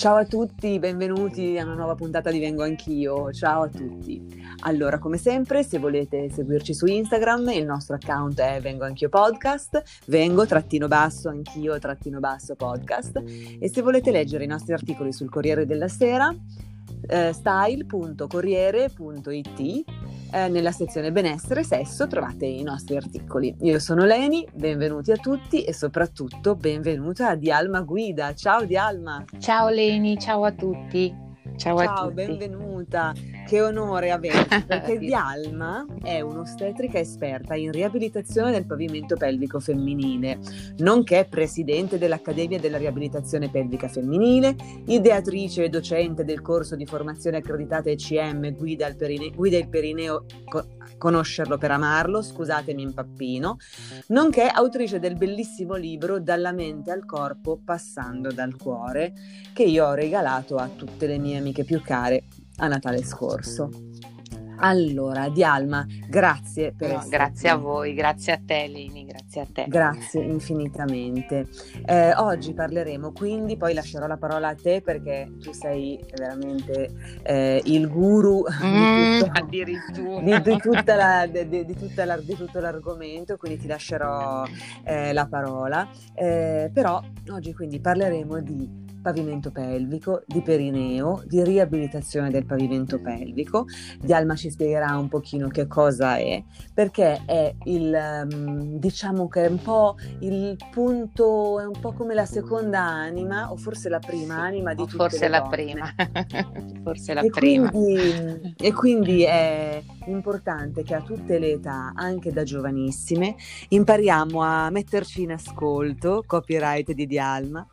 Ciao a tutti, benvenuti a una nuova puntata di Vengo Anch'io. Ciao a tutti. Allora, come sempre, se volete seguirci su Instagram, il nostro account è Vengo Anch'io Podcast, vengo trattino basso anch'io trattino basso podcast. E se volete leggere i nostri articoli sul Corriere della Sera, eh, style.corriere.it eh, nella sezione benessere e sesso trovate i nostri articoli. Io sono Leni, benvenuti a tutti e soprattutto benvenuta a Dialma Guida. Ciao Dialma. Ciao Leni, ciao a tutti. Ciao, Ciao benvenuta. Che onore averti, perché Dialma è un'ostetrica esperta in riabilitazione del pavimento pelvico femminile, nonché presidente dell'Accademia della Riabilitazione Pelvica Femminile, ideatrice e docente del corso di formazione accreditata ECM Guida, il Perineo, Guida il Perineo conoscerlo per amarlo, scusatemi impappino, nonché autrice del bellissimo libro Dalla mente al corpo passando dal cuore, che io ho regalato a tutte le mie amiche più care a Natale scorso. Allora, Dialma, grazie per no, Grazie a voi, grazie a te Lini, grazie a te. Grazie infinitamente. Eh, oggi parleremo quindi, poi lascerò la parola a te perché tu sei veramente eh, il guru mm, di, tutto, di, di, tutta la, di, tutta la, di, tutto l'argomento, quindi ti lascerò eh, la parola. Eh, però oggi quindi parleremo di pavimento pelvico, di perineo, di riabilitazione del pavimento pelvico. Dialma ci spiegherà un pochino che cosa è, perché è il, um, diciamo che è un po' il punto, è un po' come la seconda anima, o forse la prima anima di o tutte forse la prima. forse la e prima. Quindi, e quindi è importante che a tutte le età, anche da giovanissime, impariamo a metterci in ascolto, copyright di Dialma,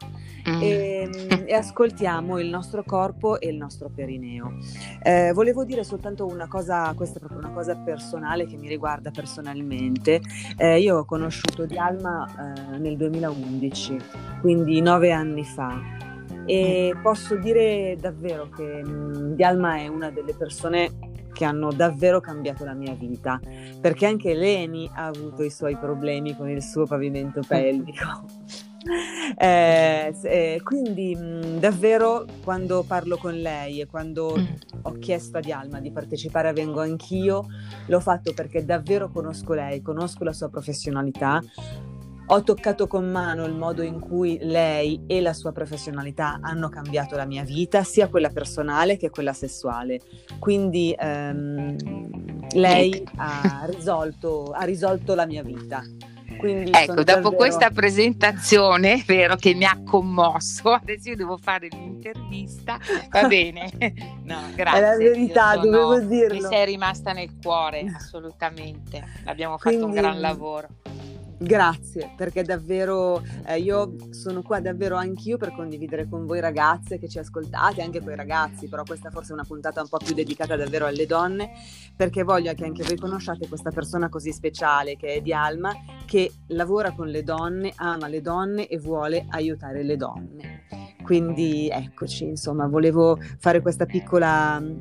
mm. e, e, ascoltiamo il nostro corpo e il nostro perineo. Eh, volevo dire soltanto una cosa, questa è proprio una cosa personale che mi riguarda personalmente. Eh, io ho conosciuto Dialma eh, nel 2011, quindi nove anni fa. E posso dire davvero che mh, Dialma è una delle persone che hanno davvero cambiato la mia vita, perché anche Leni ha avuto i suoi problemi con il suo pavimento pelvico. Eh, eh, quindi mh, davvero quando parlo con lei e quando mm. ho chiesto a Dialma di partecipare a Vengo Anch'io, l'ho fatto perché davvero conosco lei, conosco la sua professionalità, ho toccato con mano il modo in cui lei e la sua professionalità hanno cambiato la mia vita, sia quella personale che quella sessuale. Quindi ehm, lei ha risolto, ha risolto la mia vita. Quindi ecco, dopo questa presentazione, vero che mi ha commosso, adesso io devo fare l'intervista, va bene. No, grazie. È la verità, sono, dovevo dirlo. Mi sei rimasta nel cuore, assolutamente. Abbiamo fatto Quindi... un gran lavoro. Grazie, perché davvero eh, io sono qua davvero anch'io per condividere con voi ragazze che ci ascoltate, anche con i ragazzi, però questa forse è una puntata un po' più dedicata davvero alle donne, perché voglio che anche voi conosciate questa persona così speciale che è Dialma, che lavora con le donne, ama le donne e vuole aiutare le donne. Quindi eccoci, insomma, volevo fare questa piccola mm,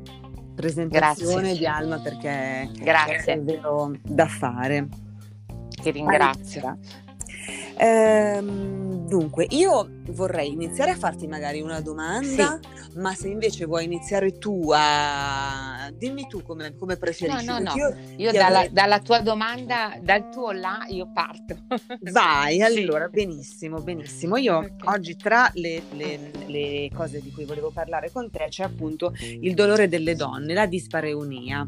presentazione Grazie. di Alma perché Grazie. è davvero da fare ti ringrazio. Ehm, dunque, io vorrei iniziare a farti magari una domanda, sì. ma se invece vuoi iniziare tu a... dimmi tu come, come preferisci. No, no, no, io, io dalla, avrei... dalla, tua domanda, dal tuo là, io parto. Vai, allora, benissimo, benissimo. Io okay. oggi tra le, le, le, cose di cui volevo parlare con te c'è appunto il dolore delle donne, la dispareunia.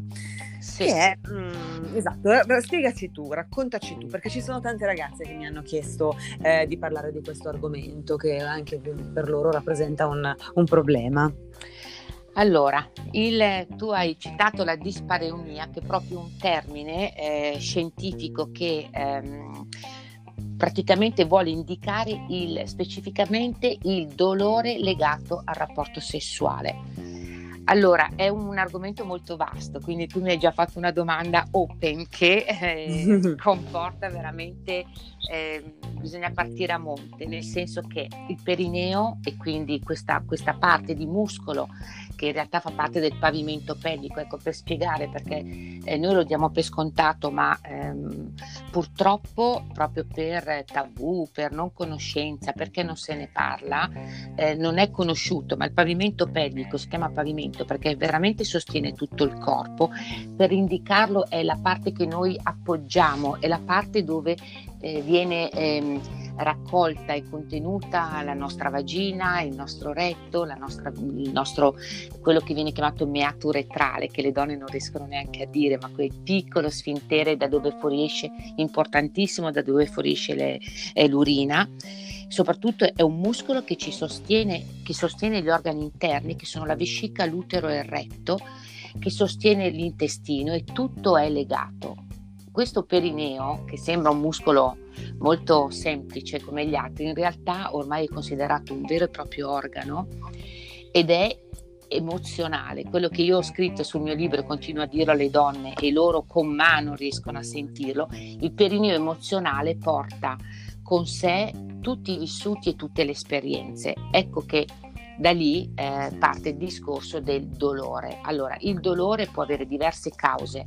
Sì. Che è, mm, esatto, spiegaci tu, raccontaci tu, perché ci sono tante ragazze che mi hanno chiesto eh, di parlare di questo argomento che anche per loro rappresenta un, un problema. Allora, il, tu hai citato la dispareunia, che è proprio un termine eh, scientifico che ehm, praticamente vuole indicare il, specificamente il dolore legato al rapporto sessuale Allora, è un argomento molto vasto, quindi tu mi hai già fatto una domanda open che eh, comporta veramente, eh, bisogna partire a monte, nel senso che il perineo e quindi questa, questa parte di muscolo che in realtà fa parte del pavimento pelvico, ecco per spiegare perché eh, noi lo diamo per scontato, ma ehm, purtroppo proprio per tabù, per non conoscenza, perché non se ne parla, eh, non è conosciuto, ma il pavimento pelvico si chiama pavimento perché veramente sostiene tutto il corpo, per indicarlo è la parte che noi appoggiamo, è la parte dove eh, viene ehm, raccolta e contenuta la nostra vagina, il nostro retto, nostra, il nostro, quello che viene chiamato meato uretrale, che le donne non riescono neanche a dire, ma quel piccolo sfintere da dove fuoriesce, importantissimo, da dove fuoriesce le, eh, l'urina. Soprattutto è un muscolo che ci sostiene, che sostiene gli organi interni, che sono la vescica, l'utero e il retto, che sostiene l'intestino e tutto è legato questo perineo, che sembra un muscolo molto semplice come gli altri, in realtà ormai è considerato un vero e proprio organo ed è emozionale, quello che io ho scritto sul mio libro e continuo a dirlo alle donne e loro con mano riescono a sentirlo, il perineo emozionale porta con sé tutti i vissuti e tutte le esperienze. Ecco che da lì eh, parte il discorso del dolore. Allora, il dolore può avere diverse cause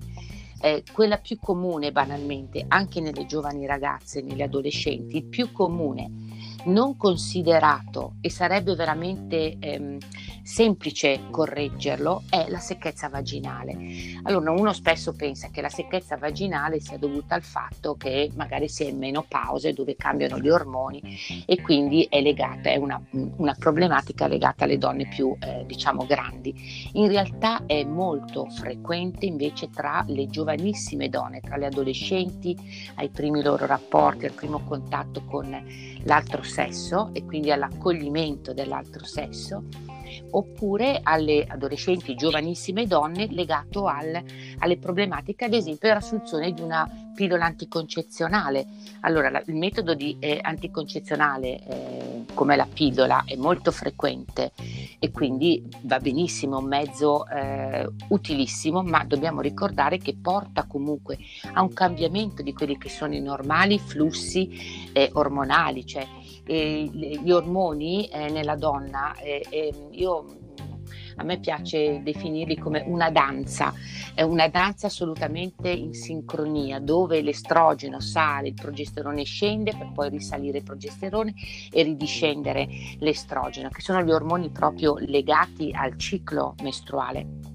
quella più comune banalmente anche nelle giovani ragazze, nelle adolescenti, il più comune non considerato e sarebbe veramente ehm, semplice correggerlo è la secchezza vaginale. Allora uno spesso pensa che la secchezza vaginale sia dovuta al fatto che magari si è in menopausa dove cambiano gli ormoni e quindi è legata, è una, una problematica legata alle donne più eh, diciamo grandi. In realtà è molto frequente invece tra le giovanissime donne, tra le adolescenti, ai primi loro rapporti, al primo contatto con l'altro sesso e quindi all'accoglimento dell'altro sesso oppure alle adolescenti giovanissime donne legato al, alle problematiche ad esempio dell'assunzione di una pillola anticoncezionale. Allora la, il metodo di, eh, anticoncezionale eh, come la pillola è molto frequente e quindi va benissimo, un mezzo eh, utilissimo, ma dobbiamo ricordare che porta comunque a un cambiamento di quelli che sono i normali flussi eh, ormonali, cioè eh, gli ormoni eh, nella donna, io a me piace definirli come una danza, è una danza assolutamente in sincronia, dove l'estrogeno sale, il progesterone scende per poi risalire il progesterone e ridiscendere l'estrogeno, che sono gli ormoni proprio legati al ciclo mestruale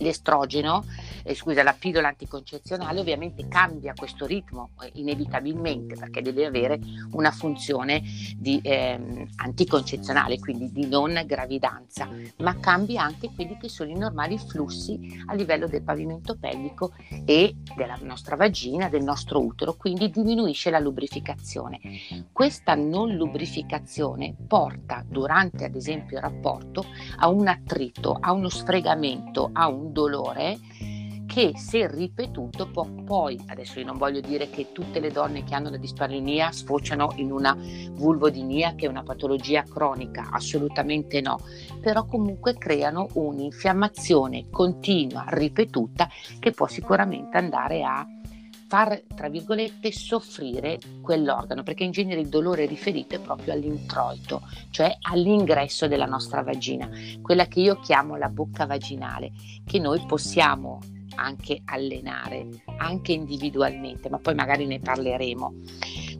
l'estrogeno, eh, scusa, la pillola anticoncezionale ovviamente cambia questo ritmo eh, inevitabilmente perché deve avere una funzione di, eh, anticoncezionale, quindi di non gravidanza, ma cambia anche quelli che sono i normali flussi a livello del pavimento pelvico e della nostra vagina, del nostro utero, quindi diminuisce la lubrificazione. Questa non lubrificazione porta durante ad esempio il rapporto a un attrito, a uno sfregamento, a un dolore che se ripetuto può poi, adesso io non voglio dire che tutte le donne che hanno la dispareunia sfociano in una vulvodinia che è una patologia cronica, assolutamente no, però comunque creano un'infiammazione continua, ripetuta, che può sicuramente andare a far, tra virgolette, soffrire quell'organo, perché in genere il dolore riferito è proprio all'introito, cioè all'ingresso della nostra vagina, quella che io chiamo la bocca vaginale, che noi possiamo anche allenare, anche individualmente, ma poi magari ne parleremo.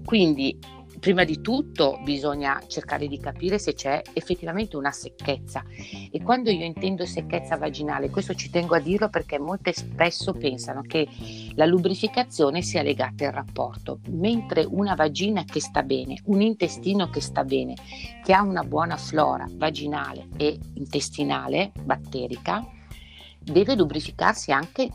Quindi prima di tutto bisogna cercare di capire se c'è effettivamente una secchezza. E quando io intendo secchezza vaginale, questo ci tengo a dirlo perché molte spesso pensano che la lubrificazione sia legata al rapporto, mentre una vagina che sta bene, un intestino che sta bene, che ha una buona flora vaginale e intestinale, batterica, deve lubrificarsi anche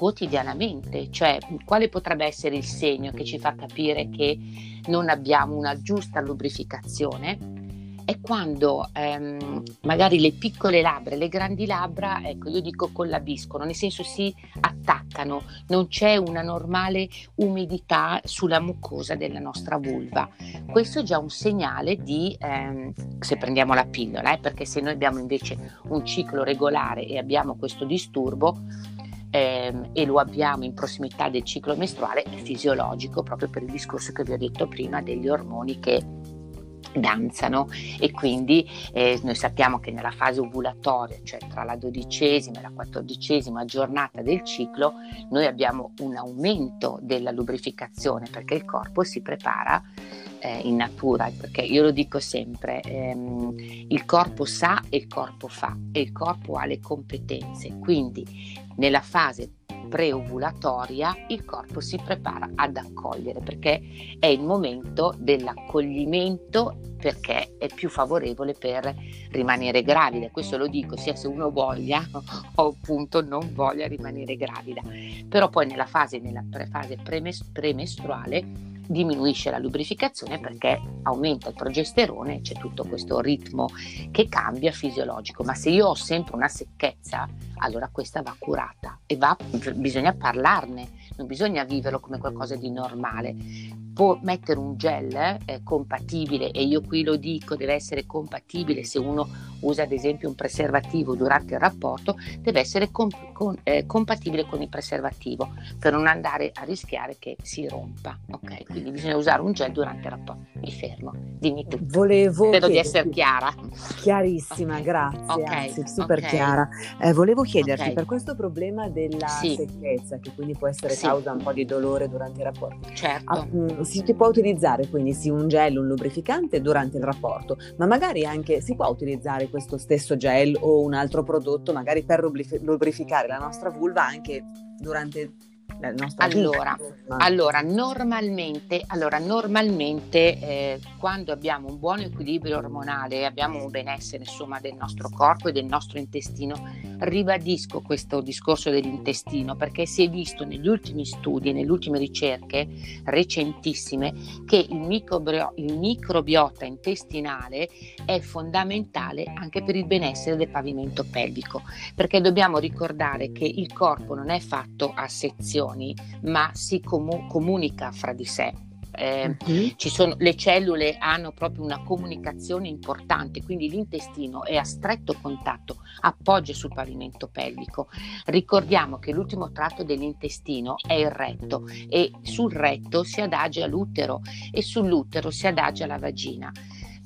quotidianamente, cioè quale potrebbe essere il segno che ci fa capire che non abbiamo una giusta lubrificazione? è quando ehm, magari le piccole labbra le grandi labbra, ecco, io dico collabiscono, nel senso si attaccano, non c'è una normale umidità sulla mucosa della nostra vulva. Questo è già un segnale di, ehm, se prendiamo la pillola, eh, perché se noi abbiamo invece un ciclo regolare e abbiamo questo disturbo, ehm, e lo abbiamo in prossimità del ciclo mestruale è fisiologico proprio per il discorso che vi ho detto prima degli ormoni che danzano. E quindi eh, noi sappiamo che nella fase ovulatoria, cioè tra la dodicesima e la quattordicesima giornata del ciclo, noi abbiamo un aumento della lubrificazione perché il corpo si prepara eh, in natura, perché io lo dico sempre, ehm, il corpo sa e il corpo fa e il corpo ha le competenze, quindi nella fase preovulatoria il corpo si prepara ad accogliere perché è il momento dell'accoglimento perché è più favorevole per rimanere gravida. Questo lo dico sia se uno voglia o appunto non voglia rimanere gravida. Però poi nella fase, nella fase premestruale diminuisce la lubrificazione perché aumenta il progesterone, c'è tutto questo ritmo che cambia fisiologico, ma se io ho sempre una secchezza, allora questa va curata e va, bisogna parlarne, non bisogna viverlo come qualcosa di normale. Può mettere un gel eh, compatibile e io qui lo dico deve essere compatibile se uno usa ad esempio un preservativo durante il rapporto deve essere comp- con, eh, compatibile con il preservativo per non andare a rischiare che si rompa ok quindi bisogna usare un gel durante il rapporto mi fermo dimmi tu volevo spero di essere chiara chiarissima okay. grazie okay. Anzi, super okay. chiara eh, volevo chiederti per questo problema della sì. secchezza che quindi può essere sì. causa un po' di dolore durante il rapporto certo ah, si può utilizzare quindi sì un gel, un lubrificante durante il rapporto, ma magari anche si può utilizzare questo stesso gel o un altro prodotto magari per lubrificare la nostra vulva anche durante allora, allora, normalmente, allora, normalmente eh, quando abbiamo un buon equilibrio ormonale e abbiamo un benessere insomma, del nostro corpo e del nostro intestino, ribadisco questo discorso dell'intestino perché si è visto negli ultimi studi, nelle ultime ricerche recentissime, che il, microbio, il microbiota intestinale è fondamentale anche per il benessere del pavimento pelvico, perché dobbiamo ricordare che il corpo non è fatto a sezioni emozioni, ma si comu- comunica fra di sé. Eh, uh-huh. sono, le cellule hanno proprio una comunicazione importante, quindi l'intestino è a stretto contatto, appoggia sul pavimento pelvico. Ricordiamo che l'ultimo tratto dell'intestino è il retto e sul retto si adagia l'utero e sull'utero si adagia la vagina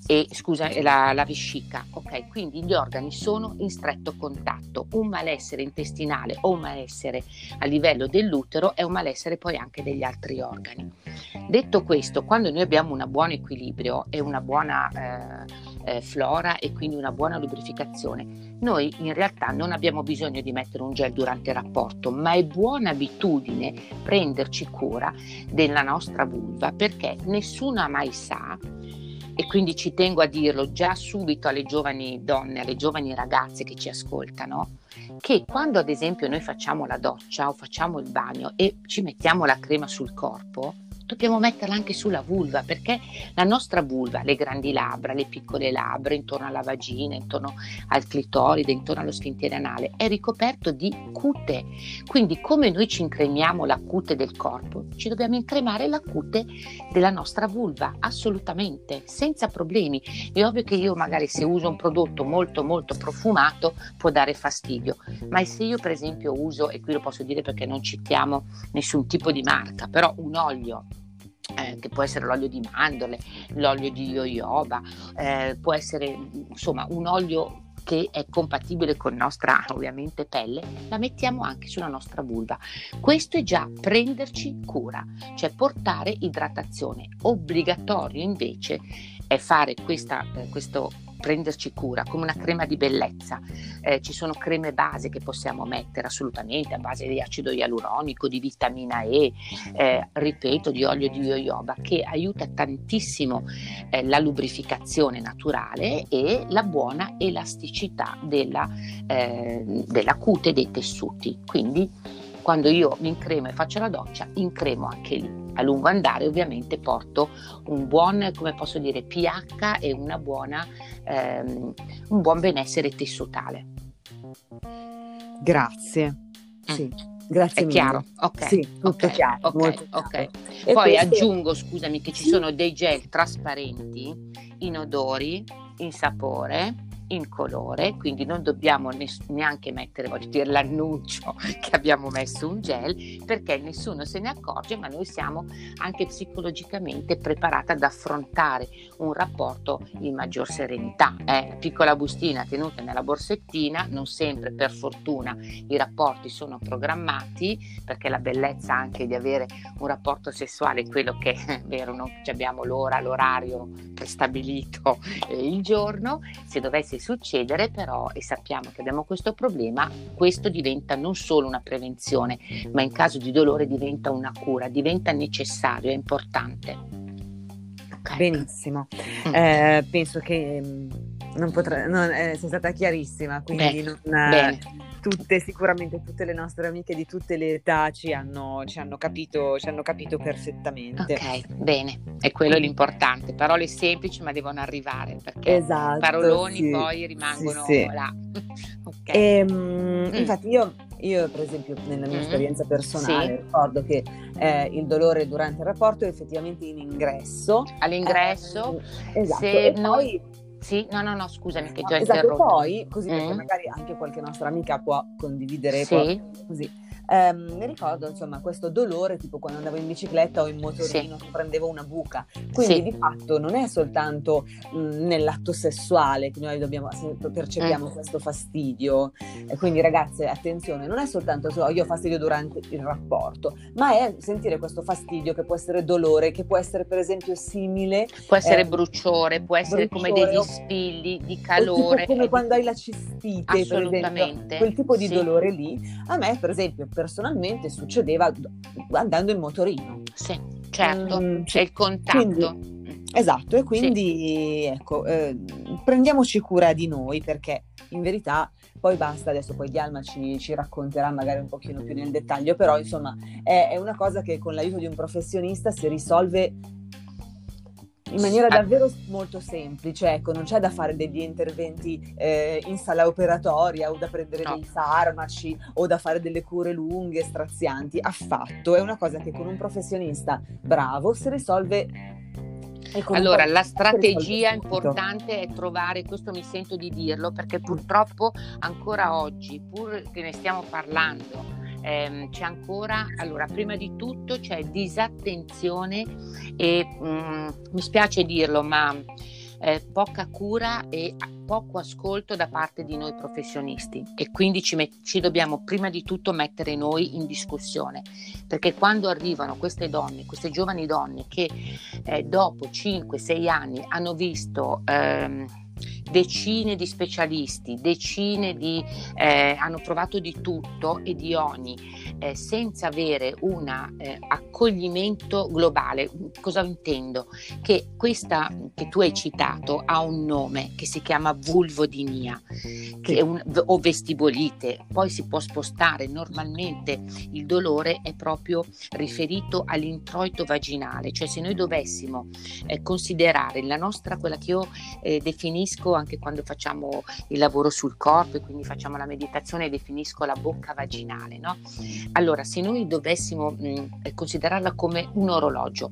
e scusa, la, la, vescica. Ok, quindi gli organi sono in stretto contatto. Un malessere intestinale o un malessere a livello dell'utero è un malessere poi anche degli altri organi. Detto questo, quando noi abbiamo un buon equilibrio e una buona eh, eh, flora e quindi una buona lubrificazione, noi in realtà non abbiamo bisogno di mettere un gel durante il rapporto, ma è buona abitudine prenderci cura della nostra vulva perché nessuna mai sa e quindi ci tengo a dirlo già subito alle giovani donne, alle giovani ragazze che ci ascoltano, che quando ad esempio noi facciamo la doccia o facciamo il bagno e ci mettiamo la crema sul corpo, dobbiamo metterla anche sulla vulva perché la nostra vulva, le grandi labbra, le piccole labbra, intorno alla vagina, intorno al clitoride, intorno allo sfintere anale, è ricoperto di cute. Quindi come noi ci incremiamo la cute del corpo, ci dobbiamo incremare la cute della nostra vulva, assolutamente, senza problemi. È ovvio che io magari se uso un prodotto molto molto profumato può dare fastidio, ma se io per esempio uso, e qui lo posso dire perché non citiamo nessun tipo di marca, però un olio eh, che può essere l'olio di mandorle, l'olio di jojoba, eh, può essere insomma un olio che è compatibile con nostra ovviamente pelle, la mettiamo anche sulla nostra vulva. Questo è già prenderci cura, cioè portare idratazione. Obbligatorio invece è fare questa, eh, questo prenderci cura, come una crema di bellezza. Eh, ci sono creme base che possiamo mettere assolutamente a base di acido ialuronico, di vitamina E, eh, ripeto, di olio di jojoba, che aiuta tantissimo eh, la lubrificazione naturale e la buona elasticità della, eh, della cute dei tessuti. Quindi quando io mi incremo e faccio la doccia, incremo anche lì a lungo andare ovviamente porto un buon, come posso dire, pH e una buona, ehm, un buon benessere tessutale. Grazie. Sì. Mm. Grazie È mille. chiaro? Ok. Sì, okay. chiaro. Ok, ok. Poi questo... aggiungo, scusami, che ci sono dei gel trasparenti, inodori, in sapore, in colore, quindi non dobbiamo neanche mettere, dire, l'annuncio che abbiamo messo un gel, perché nessuno se ne accorge, ma noi siamo anche psicologicamente preparati ad affrontare un rapporto in maggior serenità. Eh, piccola bustina tenuta nella borsettina, non sempre per fortuna i rapporti sono programmati, perché la bellezza anche di avere un rapporto sessuale è quello che è vero, non abbiamo l'ora, l'orario prestabilito eh, il giorno, se dovesse succedere però e sappiamo che abbiamo questo problema, questo diventa non solo una prevenzione, ma in caso di dolore diventa una cura, diventa necessario, è importante. Okay. Benissimo, mm. eh, penso che mm, non potrei, non, eh, sei stata chiarissima, quindi bene, non, tutte, sicuramente tutte le nostre amiche di tutte le età ci hanno, ci hanno, capito, ci hanno capito perfettamente. Ok, bene, è quello l'importante. Parole semplici ma devono arrivare perché esatto, paroloni sì, poi rimangono sì, sì. là. okay. e, ehm, mm. Infatti io, io, per esempio nella mia mm. esperienza personale ricordo che eh, il dolore durante il rapporto è effettivamente in ingresso. All'ingresso, eh, esatto. se e noi sì, no, no, no, scusami che già esatto, interrotto. poi, così mm. perché magari anche qualche nostra amica può condividere sì. così. Um, mi ricordo insomma questo dolore tipo quando andavo in bicicletta o in motorino sì. che prendevo una buca quindi sì. di fatto non è soltanto mh, nell'atto sessuale che noi dobbiamo, percepiamo mm. questo fastidio e quindi ragazze attenzione non è soltanto oh, io ho fastidio durante il rapporto ma è sentire questo fastidio che può essere dolore che può essere per esempio simile può essere eh, bruciore può essere bruciore, come degli spilli di calore come quando hai la cistite per esempio quel tipo di sì. dolore lì a me per esempio personalmente succedeva andando in motorino. Sì, certo, mm, c'è il contatto. Quindi, esatto, e quindi sì. ecco, eh, prendiamoci cura di noi perché in verità poi basta, adesso poi Dialma ci, ci, racconterà magari un pochino più nel dettaglio, però insomma è, è una cosa che con l'aiuto di un professionista si risolve in maniera davvero molto semplice, ecco, non c'è da fare degli interventi eh, in sala operatoria o da prendere no. dei farmaci o da fare delle cure lunghe, strazianti, affatto, è una cosa che con un professionista bravo si risolve allora, la strategia importante è trovare, questo mi sento di dirlo, perché purtroppo ancora oggi, pur che ne stiamo parlando, ehm, c'è ancora, allora, prima di tutto c'è disattenzione e mh, mm, mi spiace dirlo, ma eh, poca cura e poco ascolto da parte di noi professionisti. E quindi ci, met- ci, dobbiamo prima di tutto mettere noi in discussione. Perché quando arrivano queste donne, queste giovani donne che eh, dopo 5-6 anni hanno visto ehm, decine di specialisti, decine di, eh, hanno provato di tutto e di ogni, eh, senza avere un eh, accoglimento globale. Cosa intendo? Che questa che tu hai citato ha un nome che si chiama vulvodinia che è un, o vestibolite, poi si può spostare. Normalmente il dolore è proprio riferito all'introito vaginale, cioè se noi dovessimo eh, considerare la nostra, quella che io eh, anche quando facciamo il lavoro sul corpo e quindi facciamo la meditazione definisco la bocca vaginale. No? Allora, se noi dovessimo mh, considerarla come un orologio,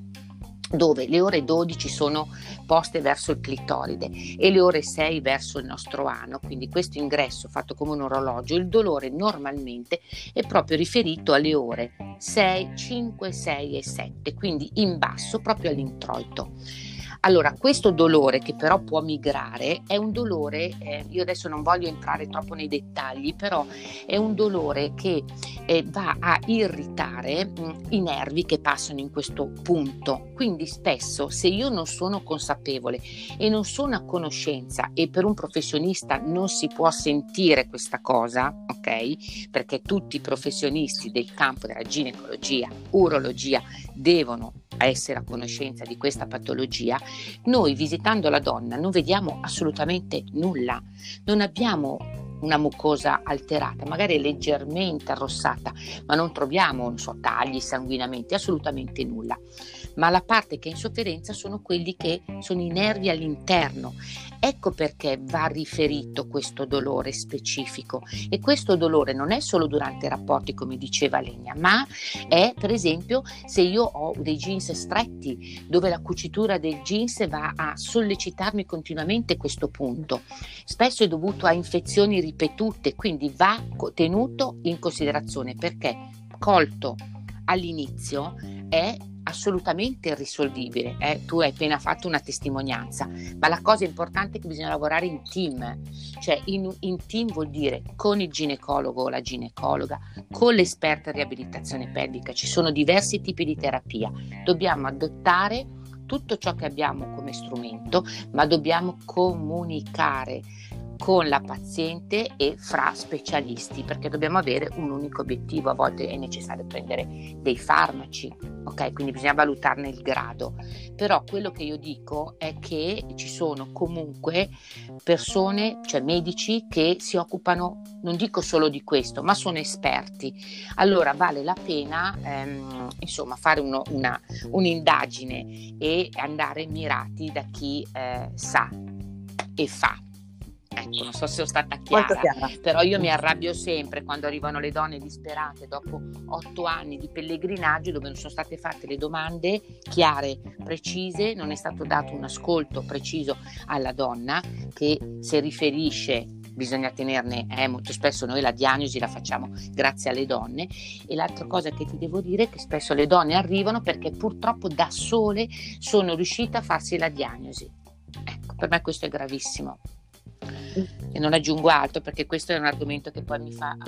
dove le ore 12 sono poste verso il clitoride e le ore 6 verso il nostro ano, quindi questo ingresso fatto come un orologio, il dolore normalmente è proprio riferito alle ore 6, 5, 6 e 7, quindi in basso proprio all'introito. Allora, questo dolore che però può migrare è un dolore, eh, io adesso non voglio entrare troppo nei dettagli, però è un dolore che eh, va a irritare mh, mm, i nervi che passano in questo punto. Quindi spesso se io non sono consapevole e non sono a conoscenza e per un professionista non si può sentire questa cosa, ok? Perché tutti i professionisti del campo della ginecologia, urologia devono essere a conoscenza di questa patologia, noi visitando la donna non vediamo assolutamente nulla, non abbiamo una mucosa alterata, magari leggermente arrossata, ma non troviamo, so, tagli, sanguinamenti, assolutamente nulla. Ma la parte che è in sofferenza sono quelli che sono i nervi all'interno. Ecco perché va riferito questo dolore specifico. E questo dolore non è solo durante i rapporti, come diceva Legna, ma è per esempio se io ho dei jeans stretti, dove la cucitura del jeans va a sollecitarmi continuamente questo punto. Spesso è dovuto a infezioni ripetute, quindi va tenuto in considerazione perché colto all'inizio è assolutamente irrisolvibile. Eh? Tu hai appena fatto una testimonianza, ma la cosa importante è che bisogna lavorare in team, cioè in, in team vuol dire con il ginecologo o la ginecologa, con l'esperta in riabilitazione pelvica, ci sono diversi tipi di terapia, dobbiamo adottare tutto ciò che abbiamo come strumento, ma dobbiamo comunicare con la paziente e fra specialisti, perché dobbiamo avere un unico obiettivo. A volte è necessario prendere dei farmaci, ok? Quindi bisogna valutarne il grado. Però quello che io dico è che ci sono comunque persone, cioè medici, che si occupano, non dico solo di questo, ma sono esperti. Allora vale la pena, ehm, insomma, fare uno, una, un'indagine e andare mirati da chi eh, sa e fa. Ecco, non so se sono stata chiara, però io mi arrabbio sempre quando arrivano le donne disperate dopo otto anni di pellegrinaggio dove non sono state fatte le domande chiare, precise, non è stato dato un ascolto preciso alla donna che si riferisce bisogna tenerne, eh, molto spesso noi la diagnosi la facciamo grazie alle donne. E l'altra cosa che ti devo dire è che spesso le donne arrivano perché purtroppo da sole sono riuscite a farsi la diagnosi. Ecco, per me questo è gravissimo e non aggiungo altro perché questo è un argomento che poi mi fa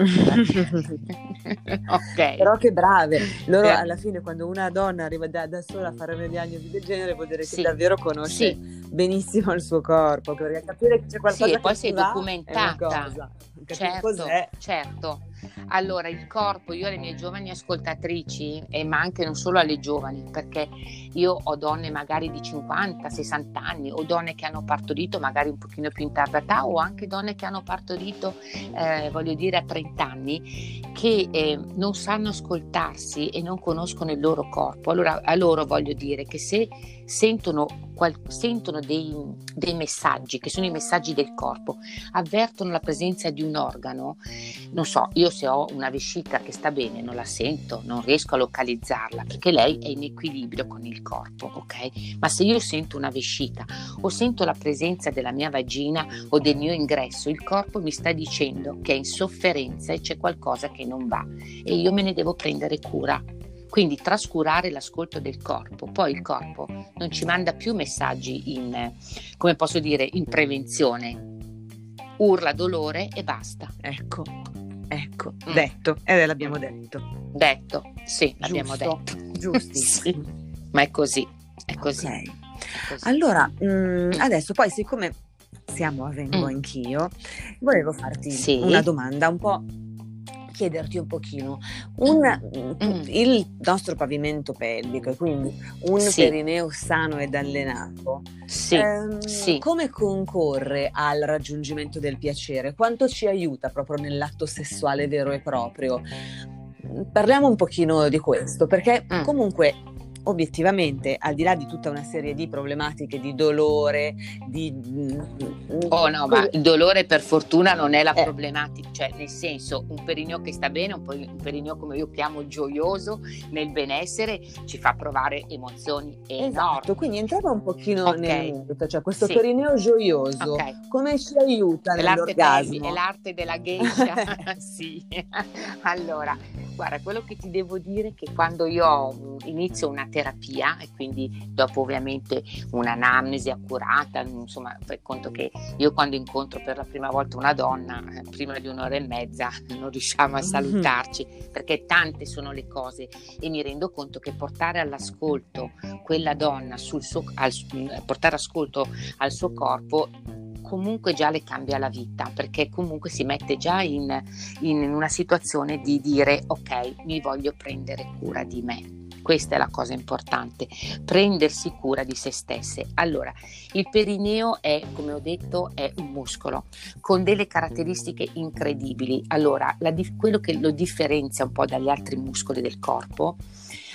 ok. Però che brave. Loro per... alla fine quando una donna arriva da, da, sola a fare una diagnosi del genere vuol dire che sì. davvero conosce sì. benissimo il suo corpo perché capire che c'è qualcosa sì, e poi sei documentata. certo, certo allora, il corpo, io alle mie giovani ascoltatrici, e ma anche non solo alle giovani, perché io ho donne magari di 50, 60 anni, o donne che hanno partorito magari un pochino più in tarda età, o anche donne che hanno partorito, eh, voglio dire, a 30 anni, che eh, non sanno ascoltarsi e non conoscono il loro corpo. Allora, a loro voglio dire che se sentono, qual- sentono dei, dei, messaggi, che sono i messaggi del corpo, avvertono la presenza di un organo, non so, io se ho una vescica che sta bene non la sento, non riesco a localizzarla perché lei è in equilibrio con il corpo, ok? Ma se io sento una vescica o sento la presenza della mia vagina o del mio ingresso, il corpo mi sta dicendo che è in sofferenza e c'è qualcosa che non va e io me ne devo prendere cura. Quindi trascurare l'ascolto del corpo, poi il corpo non ci manda più messaggi in, come posso dire, in prevenzione. Urla dolore e basta. Ecco, ecco, mm. detto, ed eh, l'abbiamo detto. Detto, sì, l'abbiamo detto. Giusto. sì, ma è così, è così. Okay. È così. Allora, mh, mm, adesso poi siccome siamo a Vengo mm. anch'io, volevo farti sì. una domanda un po' chiederti un pochino, un, mm. il nostro pavimento pelvico e quindi un sì. perineo sano ed allenato, sì. Ehm, sì. come concorre al raggiungimento del piacere? Quanto ci aiuta proprio nell'atto sessuale vero e proprio? Parliamo un pochino di questo, perché mm. comunque obiettivamente, al di là di tutta una serie di problematiche di dolore, di... Mm, oh no, ma il dolore per fortuna non è la eh. problematica, cioè nel senso un perineo che sta bene, un, perineo come io chiamo gioioso nel benessere, ci fa provare emozioni enormi. Esatto, quindi entriamo un pochino okay. nel merito, cioè questo sì. perineo gioioso, okay. come ci aiuta nell'orgasmo? È l'arte della geisha, sì. allora, guarda, quello che ti devo dire è che quando io inizio una terapia e quindi dopo ovviamente un'anamnesi accurata, insomma fai conto che io quando incontro per la prima volta una donna, eh, prima di un'ora e mezza non riusciamo a mm-hmm. salutarci perché tante sono le cose e mi rendo conto che portare all'ascolto quella donna sul suo, al, portare ascolto al suo corpo comunque già le cambia la vita perché comunque si mette già in, in una situazione di dire ok mi voglio prendere cura di me Questa è la cosa importante, prendersi cura di se stesse. Allora, il perineo è, come ho detto, è un muscolo con delle caratteristiche incredibili. Allora, la, quello che lo differenzia un po' dagli altri muscoli del corpo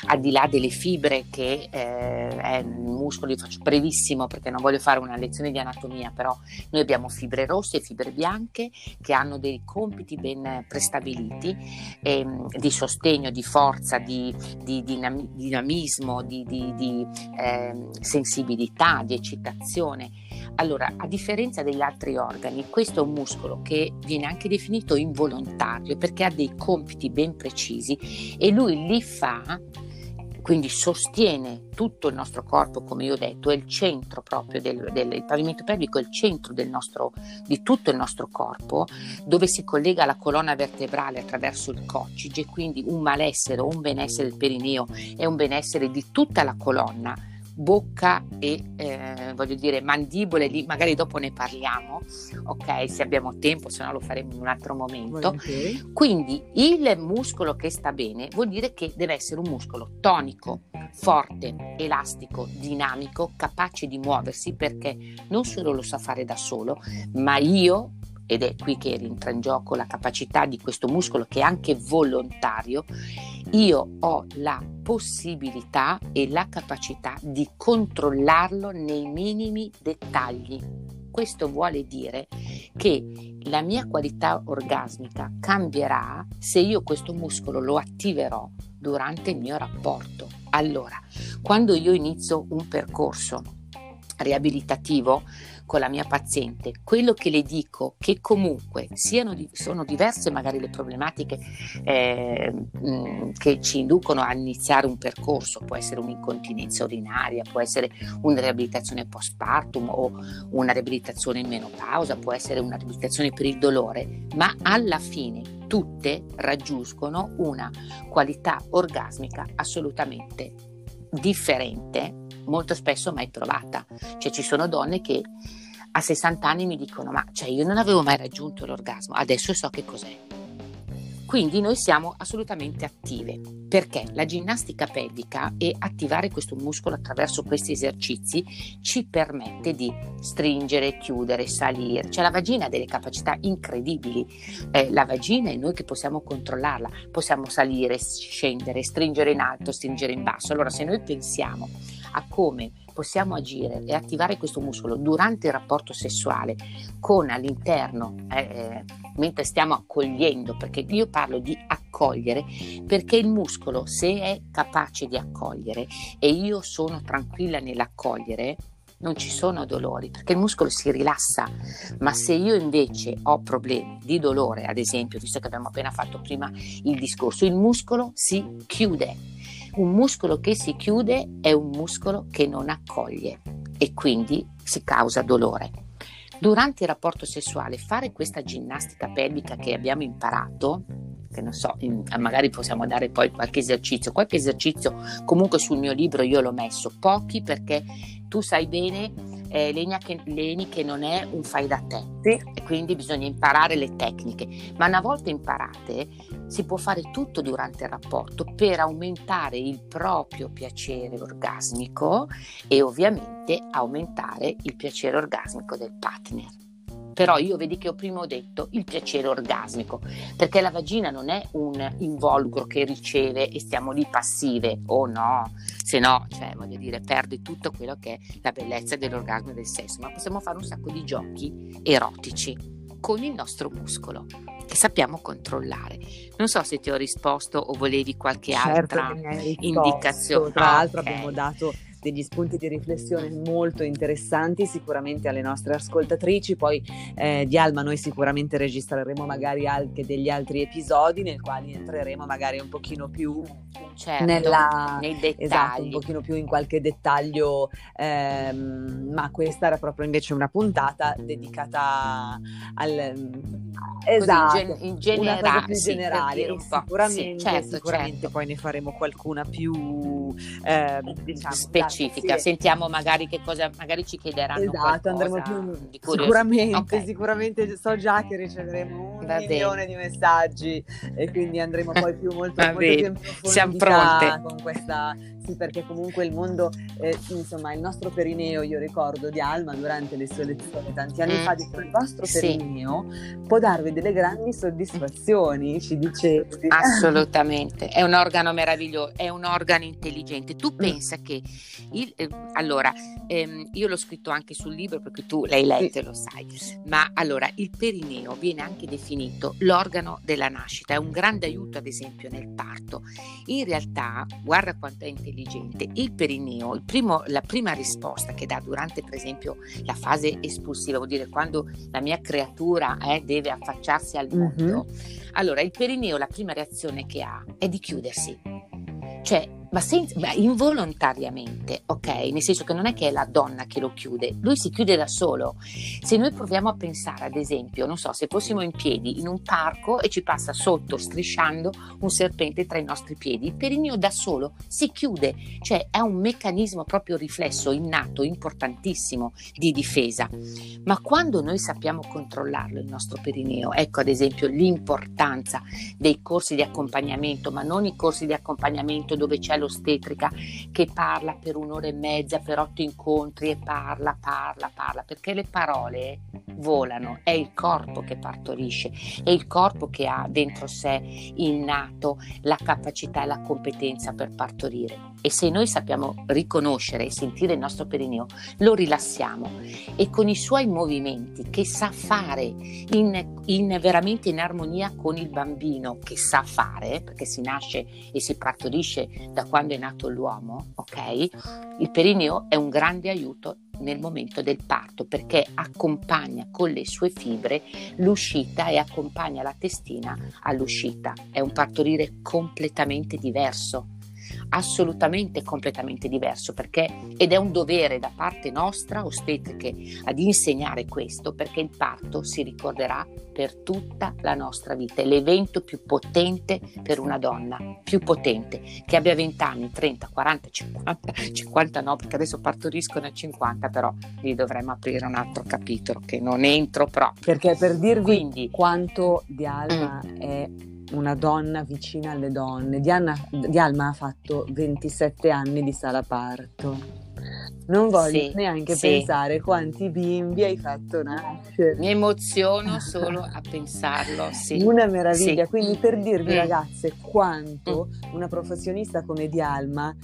al di là delle fibre che eh, è un muscolo, io faccio brevissimo perché non voglio fare una lezione di anatomia, però noi abbiamo fibre rosse e fibre bianche che hanno dei compiti ben prestabiliti eh, di sostegno, di forza, di, di dinam- dinamismo, di, di, di eh, sensibilità, di eccitazione. Allora, a differenza degli altri organi, questo è un muscolo che viene anche definito involontario perché ha dei compiti ben precisi e lui li fa quindi sostiene tutto il nostro corpo, come io ho detto, è il centro proprio del, del il pavimento pelvico, è il centro nostro, di tutto il nostro corpo, dove si collega alla colonna vertebrale attraverso il coccige, quindi un malessere o un benessere del perineo è un benessere di tutta la colonna bocca e eh, voglio dire mandibole, lì magari dopo ne parliamo, ok, se abbiamo tempo, se no lo faremo in un altro momento. Okay. Quindi il muscolo che sta bene vuol dire che deve essere un muscolo tonico, forte, elastico, dinamico, capace di muoversi perché non solo lo sa fare da solo, ma io ed è qui che rientra in gioco la capacità di questo muscolo che è anche volontario, io ho la possibilità e la capacità di controllarlo nei minimi dettagli. Questo vuole dire che la mia qualità orgasmica cambierà se io questo muscolo lo attiverò durante il mio rapporto. Allora, quando io inizio un percorso riabilitativo, con la mia paziente, quello che le dico che comunque siano, sono diverse magari le problematiche eh, mh, che ci inducono a iniziare un percorso, può essere un'incontinenza urinaria, può essere una riabilitazione postpartum o una riabilitazione in menopausa, può essere una riabilitazione per il dolore, ma alla fine tutte raggiungono una qualità orgasmica assolutamente differente molto spesso mai provata. Cioè ci sono donne che a 60 anni mi dicono ma cioè, io non avevo mai raggiunto l'orgasmo, adesso so che cos'è. Quindi noi siamo assolutamente attive perché la ginnastica pelvica e attivare questo muscolo attraverso questi esercizi ci permette di stringere, chiudere, salire. Cioè la vagina ha delle capacità incredibili. Eh, la vagina è noi che possiamo controllarla, possiamo salire, scendere, stringere in alto, stringere in basso. Allora se noi pensiamo a come possiamo agire e attivare questo muscolo durante il rapporto sessuale con all'interno, eh, eh, mentre stiamo accogliendo, perché io parlo di accogliere, perché il muscolo se è capace di accogliere e io sono tranquilla nell'accogliere, non ci sono dolori perché il muscolo si rilassa, ma se io invece ho problemi di dolore, ad esempio, visto che abbiamo appena fatto prima il discorso, il muscolo si chiude un muscolo che si chiude è un muscolo che non accoglie e quindi si causa dolore. Durante il rapporto sessuale fare questa ginnastica pelvica che abbiamo imparato, che non so, magari possiamo dare poi qualche esercizio, qualche esercizio comunque sul mio libro io l'ho messo, pochi perché tu sai bene eh, Lenia che, Leni che non è un fai da te. Sì. e quindi bisogna imparare le tecniche, ma una volta imparate si può fare tutto durante il rapporto per aumentare il proprio piacere orgasmico e ovviamente aumentare il piacere orgasmico del partner però io vedi che ho prima detto il piacere orgasmico, perché la vagina non è un involucro che riceve e stiamo lì passive, o oh no, se no, cioè voglio dire, perde tutto quello che è la bellezza dell'orgasmo e del sesso, ma possiamo fare un sacco di giochi erotici con il nostro muscolo che sappiamo controllare. Non so se ti ho risposto o volevi qualche certo altra indicazione. Tra l'altro okay. abbiamo dato degli spunti di riflessione molto interessanti sicuramente alle nostre ascoltatrici. Poi eh, di Alma noi sicuramente registreremo magari anche degli altri episodi nel quali entreremo magari un pochino più certo, nella, nei dettagli. Esatto, un pochino più in qualche dettaglio, ehm, ma questa era proprio invece una puntata dedicata al... Esatto, in, gen- in generale, più sì, generale sicuramente, sì, certo, sicuramente certo. poi ne faremo qualcuna più eh, diciamo, specifica specifica. Sì. Sentiamo magari che cosa, magari ci chiederanno esatto, andremo più sicuramente, okay. sicuramente so già che riceveremo un Va milione bene. di messaggi e quindi andremo poi più molto, molto più Siamo pronte con questa sì, perché comunque il mondo, eh, insomma, il nostro perineo, io ricordo di Alma durante le sue lezioni tanti anni mm. fa, dice il vostro perineo sì. può darvi delle grandi soddisfazioni, ci dice. Assolutamente, è un organo meraviglioso, è un organo intelligente. Tu mm. pensa che, il, eh, allora, ehm, io l'ho scritto anche sul libro perché tu l'hai letto e lo sai, ma allora il perineo viene anche definito l'organo della nascita, è un grande aiuto ad esempio nel parto. In realtà, guarda quanto è intelligente. Il perineo, il primo, la prima risposta che dà durante per esempio la fase espulsiva, vuol dire quando la mia creatura eh, deve affacciarsi al mondo, mm-hmm. allora il perineo la prima reazione che ha è di chiudersi. Cioè ma, senza, ma involontariamente, ok? Nel senso che non è che è la donna che lo chiude, lui si chiude da solo. Se noi proviamo a pensare, ad esempio, non so, se fossimo in piedi in un parco e ci passa sotto, strisciando, un serpente tra i nostri piedi, il perineo da solo si chiude, cioè è un meccanismo proprio riflesso, innato, importantissimo di difesa. Ma quando noi sappiamo controllarlo, il nostro perineo, ecco ad esempio l'importanza dei corsi di accompagnamento, ma non i corsi di accompagnamento dove c'è l'ostetrica che parla per un'ora e mezza, per otto incontri e parla, parla, parla, perché le parole volano, è il corpo che partorisce, è il corpo che ha dentro sé innato la capacità e la competenza per partorire. E se noi sappiamo riconoscere e sentire il nostro perineo, lo rilassiamo e con i suoi movimenti che sa fare in, in veramente in armonia con il bambino che sa fare, perché si nasce e si partorisce da quando è nato l'uomo, ok? Il perineo è un grande aiuto nel momento del parto perché accompagna con le sue fibre l'uscita e accompagna la testina all'uscita. È un partorire completamente diverso assolutamente completamente diverso perché, ed è un dovere da parte nostra, ostetriche, ad insegnare questo perché il parto si ricorderà per tutta la nostra vita. È l'evento più potente per una donna, più potente, che abbia 20 anni, 30, 40, 50, 50 no, perché adesso partoriscono a 50, però lì dovremmo aprire un altro capitolo che non entro proprio. Perché per dirvi Quindi, quanto di Alma mm. è una donna vicina alle donne. Diana, Dialma ha fatto 27 anni di sala parto. Non voglio sì, neanche sì. pensare quanti bimbi hai fatto nascere. Mi emoziono solo a pensarlo. Sì. Una meraviglia. Quindi per dirvi, mm. ragazze, quanto mm. una professionista come Dialma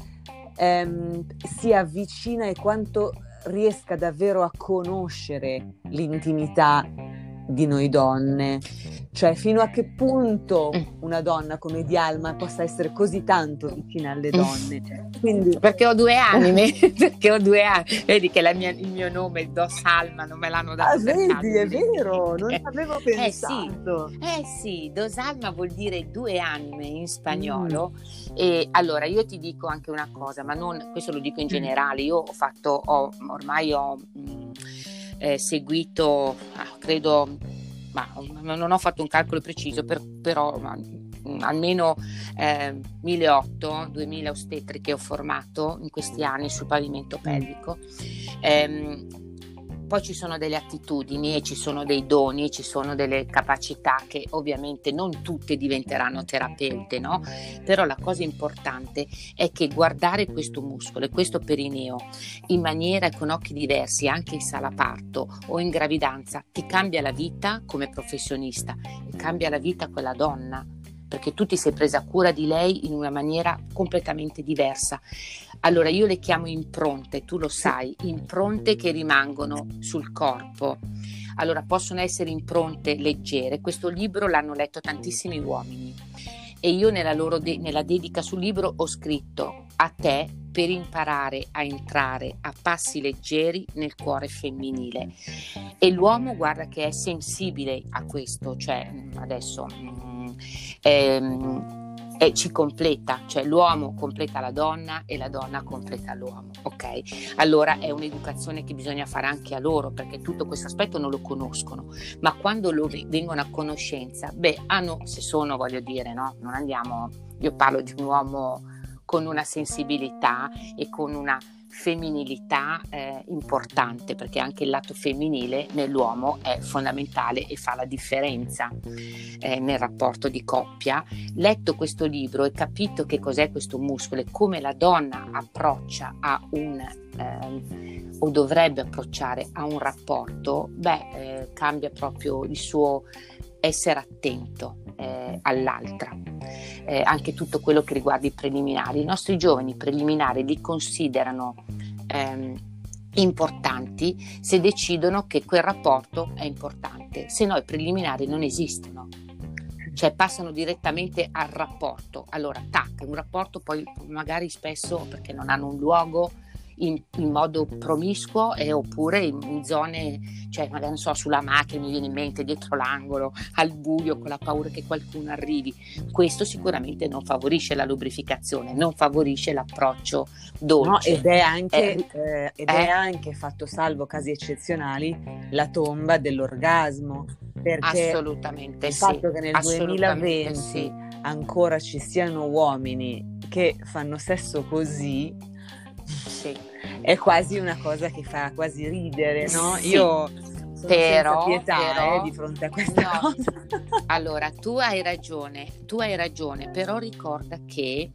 ehm, si avvicina e quanto riesca davvero a conoscere l'intimità di noi donne. Cioè, fino a che punto mm. una donna come Dialma possa essere così tanto vicina alle mm. donne. Quindi... Perché ho due anime, perché ho due anime. Vedi che mia, il mio nome, Dos Alma, non me l'hanno dato. Ah, vedi, è vero, non ci avevo pensato. Eh sì, eh sì, Dos Alma vuol dire due anime in spagnolo. Mm. E allora io ti dico anche una cosa, ma non, questo lo dico in generale, io ho fatto, ho, ormai ho... Mh, eh, seguito, ah, credo, ma non ho fatto un calcolo preciso, per, però ma, mm, almeno eh, 1.800-2.000 ostetri che ho formato in questi anni sul pavimento pelvico. Eh, poi ci sono delle attitudini e ci sono dei doni, ci sono delle capacità che ovviamente non tutte diventeranno terapeute, no? Però la cosa importante è che guardare questo muscolo e questo perineo in maniera e con occhi diversi, anche in sala parto o in gravidanza, ti cambia la vita come professionista cambia la vita quella donna perché tu ti sei presa cura di lei in una maniera completamente diversa. Allora io le chiamo impronte, tu lo sai, impronte che rimangono sul corpo. Allora possono essere impronte leggere, questo libro l'hanno letto tantissimi uomini e io nella, de- nella dedica sul libro ho scritto a te per imparare a entrare a passi leggeri nel cuore femminile. E l'uomo guarda che è sensibile a questo, cioè adesso mm, ehm, e ci completa, cioè l'uomo completa la donna e la donna completa l'uomo, ok? Allora è un'educazione che bisogna fare anche a loro perché tutto questo aspetto non lo conoscono, ma quando lo vengono a conoscenza, beh, hanno, se sono, voglio dire, no? Non andiamo, io parlo di un uomo con una sensibilità e con una femminilità eh, importante perché anche il lato femminile nell'uomo è fondamentale e fa la differenza eh, nel rapporto di coppia. Letto questo libro e capito che cos'è questo muscolo e come la donna approccia a un eh, o dovrebbe approcciare a un rapporto, beh, eh, cambia proprio il suo essere attento eh, all'altra. Eh, anche tutto quello che riguarda i preliminari. I nostri giovani preliminari li considerano ehm, importanti se decidono che quel rapporto è importante, se no i preliminari non esistono. Cioè passano direttamente al rapporto. Allora, tac, un rapporto poi magari spesso perché non hanno un luogo, in, in modo promiscuo e, oppure in, in, zone, cioè magari non so, sulla macchina mi viene in mente dietro l'angolo, al buio, con la paura che qualcuno arrivi. Questo sicuramente non favorisce la lubrificazione, non favorisce l'approccio dolce. No, ed, è anche, eh, eh, ed è anche, fatto salvo casi eccezionali, la tomba dell'orgasmo. Perché assolutamente il sì, fatto che nel 2020 sì. ancora ci siano uomini che fanno sesso così sì. È quasi una cosa che fa quasi ridere, no? Sì. Io però, pietà però, eh, di fronte a questa no. cosa. allora, tu hai ragione, tu hai ragione, però ricorda che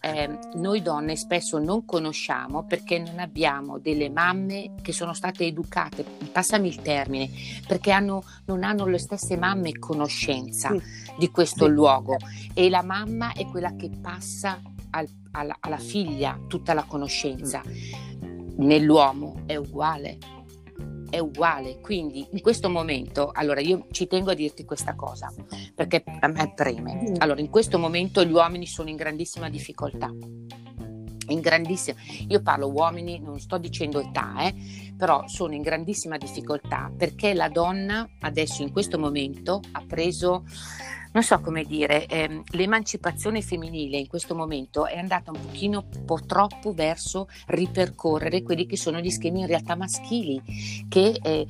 eh, noi donne spesso non conosciamo perché non abbiamo delle mamme che sono state educate, passami il termine, perché hanno, non hanno le stesse mamme conoscenza sì. di questo sì. luogo e la mamma è quella che passa al, alla, alla figlia tutta la conoscenza. Nell'uomo è uguale, è uguale. Quindi in questo momento, allora io ci tengo a dirti questa cosa, perché a me preme. Allora, in questo momento gli uomini sono in grandissima difficoltà. In grandissima, io parlo uomini, non sto dicendo età, eh, però sono in grandissima difficoltà perché la donna adesso in questo momento ha preso non so come dire, ehm, l'emancipazione femminile in questo momento è andata un pochino po' troppo verso ripercorrere quelli che sono gli schemi in realtà maschili che eh,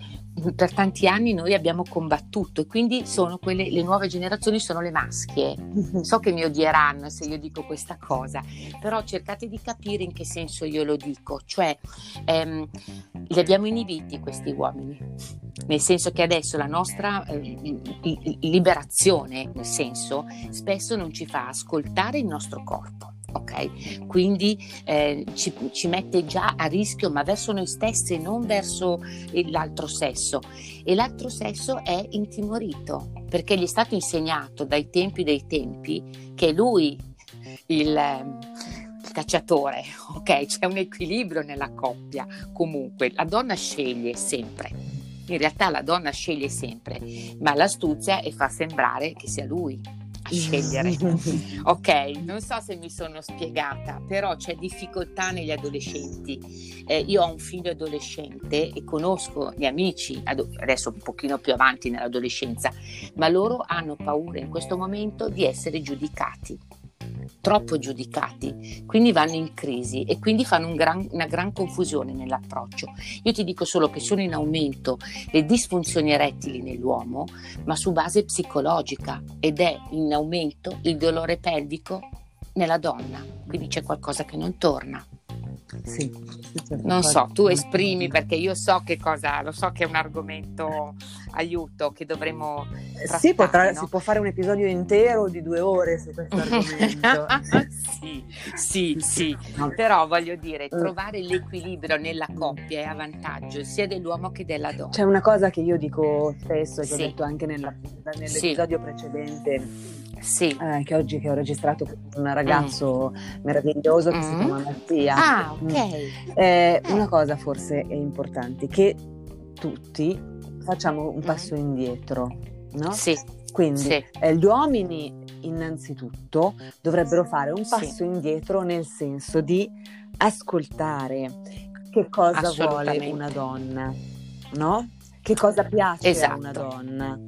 per tanti anni noi abbiamo combattuto e quindi sono quelle, le nuove generazioni sono le maschie. So che mi odieranno se io dico questa cosa, però cercate di capire in che senso io lo dico, cioè ehm, li abbiamo inibiti questi uomini, nel senso che adesso la nostra eh, liberazione, nel senso, spesso non ci fa ascoltare il nostro corpo ok? Quindi eh, ci, ci, mette già a rischio, ma verso noi stessi, non verso l'altro sesso. E l'altro sesso è intimorito perché gli è stato insegnato dai tempi dei tempi che lui, il, cacciatore, ok? C'è un equilibrio nella coppia. Comunque, la donna sceglie sempre. In realtà la donna sceglie sempre, ma l'astuzia è fa sembrare che sia lui scegliere. ok, non so se mi sono spiegata, però c'è difficoltà negli adolescenti. Eh, io ho un figlio adolescente e conosco gli amici, adesso un pochino più avanti nell'adolescenza, ma loro hanno paura in questo momento di essere giudicati troppo giudicati, quindi vanno in crisi e quindi fanno un gran, una gran confusione nell'approccio. Io ti dico solo che sono in aumento le disfunzioni erettili nell'uomo, ma su base psicologica ed è in aumento il dolore pelvico nella donna, quindi c'è qualcosa che non torna. Sì, non so, tu esprimi perché io so che cosa, lo so che è un argomento aiuto che dovremmo trattare, Sì, potrà, no? si può fare un episodio intero di due ore su questo argomento. sì, sì, sì, però voglio dire, mm. trovare l'equilibrio nella coppia è a vantaggio sia dell'uomo che della donna. C'è una cosa che io dico spesso e che sì. ho detto anche nella, nell'episodio sì. precedente sì. eh, che oggi che ho registrato con un ragazzo mm. meraviglioso che mm. si chiama Mattia. Ah, ok. Eh, una cosa forse è importante, che tutti facciamo un passo indietro, no? Sì. Quindi sì. Eh, gli uomini innanzitutto dovrebbero fare un passo sì. indietro nel senso di ascoltare che cosa vuole una donna, no? Che cosa piace esatto. a una esatto. donna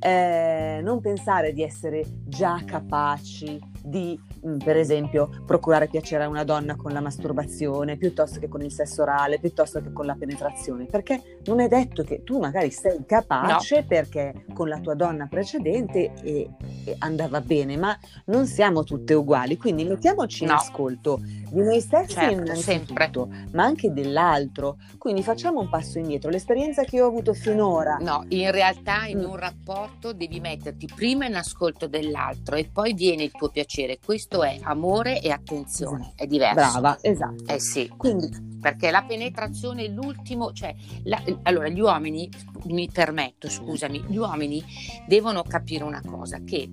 eh, non pensare di essere già capaci di, mm, per esempio, procurare piacere a una donna con la masturbazione, piuttosto che con il sesso orale, piuttosto che con la penetrazione, perché non è detto che tu magari sei capace no. perché con la tua donna precedente e, e andava bene, ma non siamo tutte uguali, quindi mettiamoci no. in ascolto di noi stessi certo, sempre. ma anche dell'altro. Quindi facciamo un passo indietro. L'esperienza che ho avuto finora. No, in realtà in mm. un rapporto devi metterti prima in ascolto dell'altro e poi viene il tuo piacere. Questo è amore e attenzione, è diverso. Brava, esatto. Eh sì. Quindi perché la penetrazione è l'ultimo, cioè la, allora gli uomini, mi permetto, scusami, gli uomini devono capire una cosa che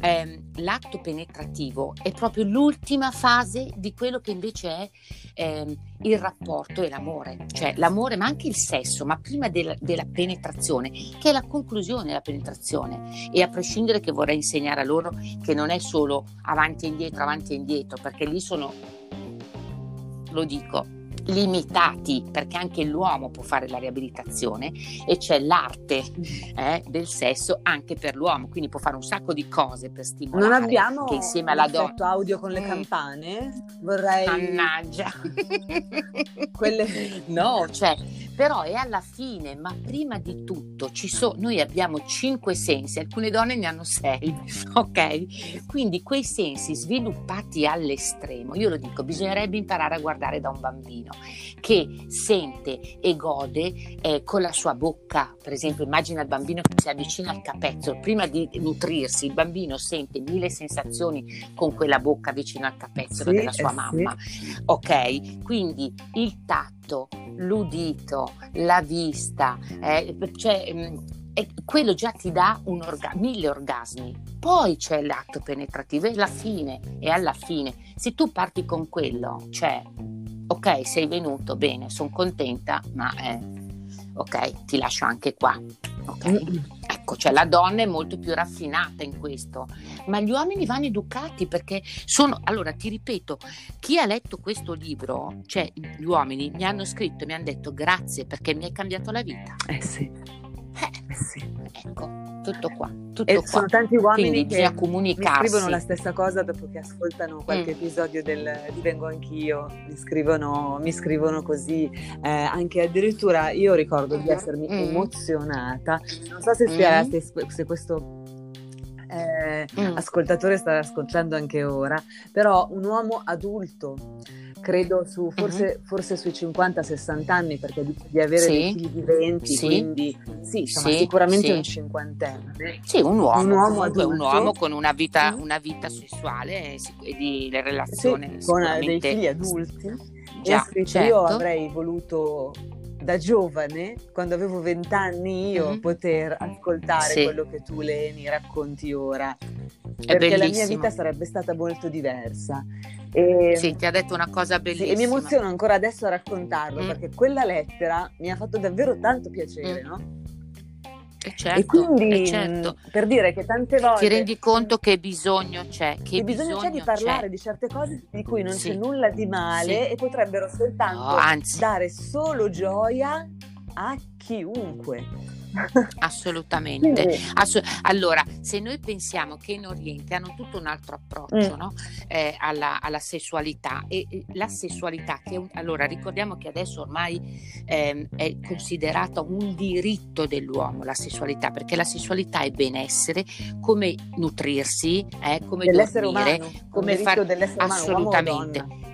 ehm, l'atto penetrativo è proprio l'ultima fase di quello che invece è ehm, il rapporto e l'amore, cioè l'amore ma anche il sesso, ma prima della, della, penetrazione, che è la conclusione della penetrazione. E a prescindere che vorrei insegnare a loro che non è solo avanti e indietro, avanti e indietro, perché lì sono, lo dico, limitati perché anche l'uomo può fare la riabilitazione e c'è l'arte eh, del sesso anche per l'uomo quindi può fare un sacco di cose per stimolare non abbiamo che insieme alla donna audio con le mm. campane? Vorrei mannaggia. Quelle no cioè però è alla fine ma prima di tutto ci so, noi abbiamo cinque sensi alcune donne ne hanno sei ok? Quindi quei sensi sviluppati all'estremo io lo dico bisognerebbe imparare a guardare da un bambino che sente e gode eh, con la sua bocca. Per esempio, immagina il bambino che si avvicina al capezzolo, prima di nutrirsi, il bambino sente mille sensazioni con quella bocca vicino al capezzolo sì, della sua eh, mamma. Sì. Ok? Quindi il tatto, l'udito, la vista, eh, cioè, mm, e quello già ti dà orga- mille orgasmi. Poi c'è l'atto penetrativo e alla fine, e alla fine, se tu parti con quello, cioè ok, sei venuto, bene, sono contenta, ma eh, ok, ti lascio anche qua. Ok? Ecco, cioè la donna è molto più raffinata in questo, ma gli uomini vanno educati perché sono, allora ti ripeto, chi ha letto questo libro, cioè gli uomini mi hanno scritto e mi hanno detto grazie perché mi hai cambiato la vita. Eh sì. Eh, sì. Ecco, tutto qua. Tutto e qua. sono tanti uomini Quindi che mi scrivono la stessa cosa dopo che ascoltano qualche mm. episodio del Divengo anch'io, mi scrivono, mi scrivono così, eh, anche addirittura io ricordo mm. di essermi mm. emozionata, non so se, sia, mm. se, se questo eh, mm. ascoltatore sta ascoltando anche ora, però un uomo adulto credo su, forse, uh-huh. forse sui 50-60 anni perché dice di avere sì. dei figli viventi, sì. quindi sì, insomma, sì, sicuramente un cinquantenne. Sì, un uomo, un uomo, adulto, un uomo con una vita, una vita sessuale e di relazione con dei figli adulti. Già, certo. Io avrei voluto da giovane, quando avevo vent'anni, io mm-hmm. poter ascoltare sì. quello che tu, Leni, racconti ora. È perché bellissimo. la mia vita sarebbe stata molto diversa. E, sì, ti ha detto una cosa bellissima. E mi emoziono ancora adesso a raccontarlo, mm. perché quella lettera mi ha fatto davvero tanto piacere, mm. no? E, certo, e quindi certo. per dire che tante volte ti rendi conto che bisogno c'è, che, che bisogno, bisogno, c'è di parlare c'è. di certe cose di cui non sì. c'è nulla di male sì. e potrebbero soltanto no, dare solo gioia a chiunque. Assolutamente. Assu- allora, se noi pensiamo che in Oriente hanno tutto un altro approccio mm. no? eh, alla, alla, sessualità e, e la sessualità che un, allora ricordiamo che adesso ormai eh, è considerata un diritto dell'uomo la sessualità perché la sessualità è benessere come nutrirsi eh, come dell'essere dormire umano, come fare assolutamente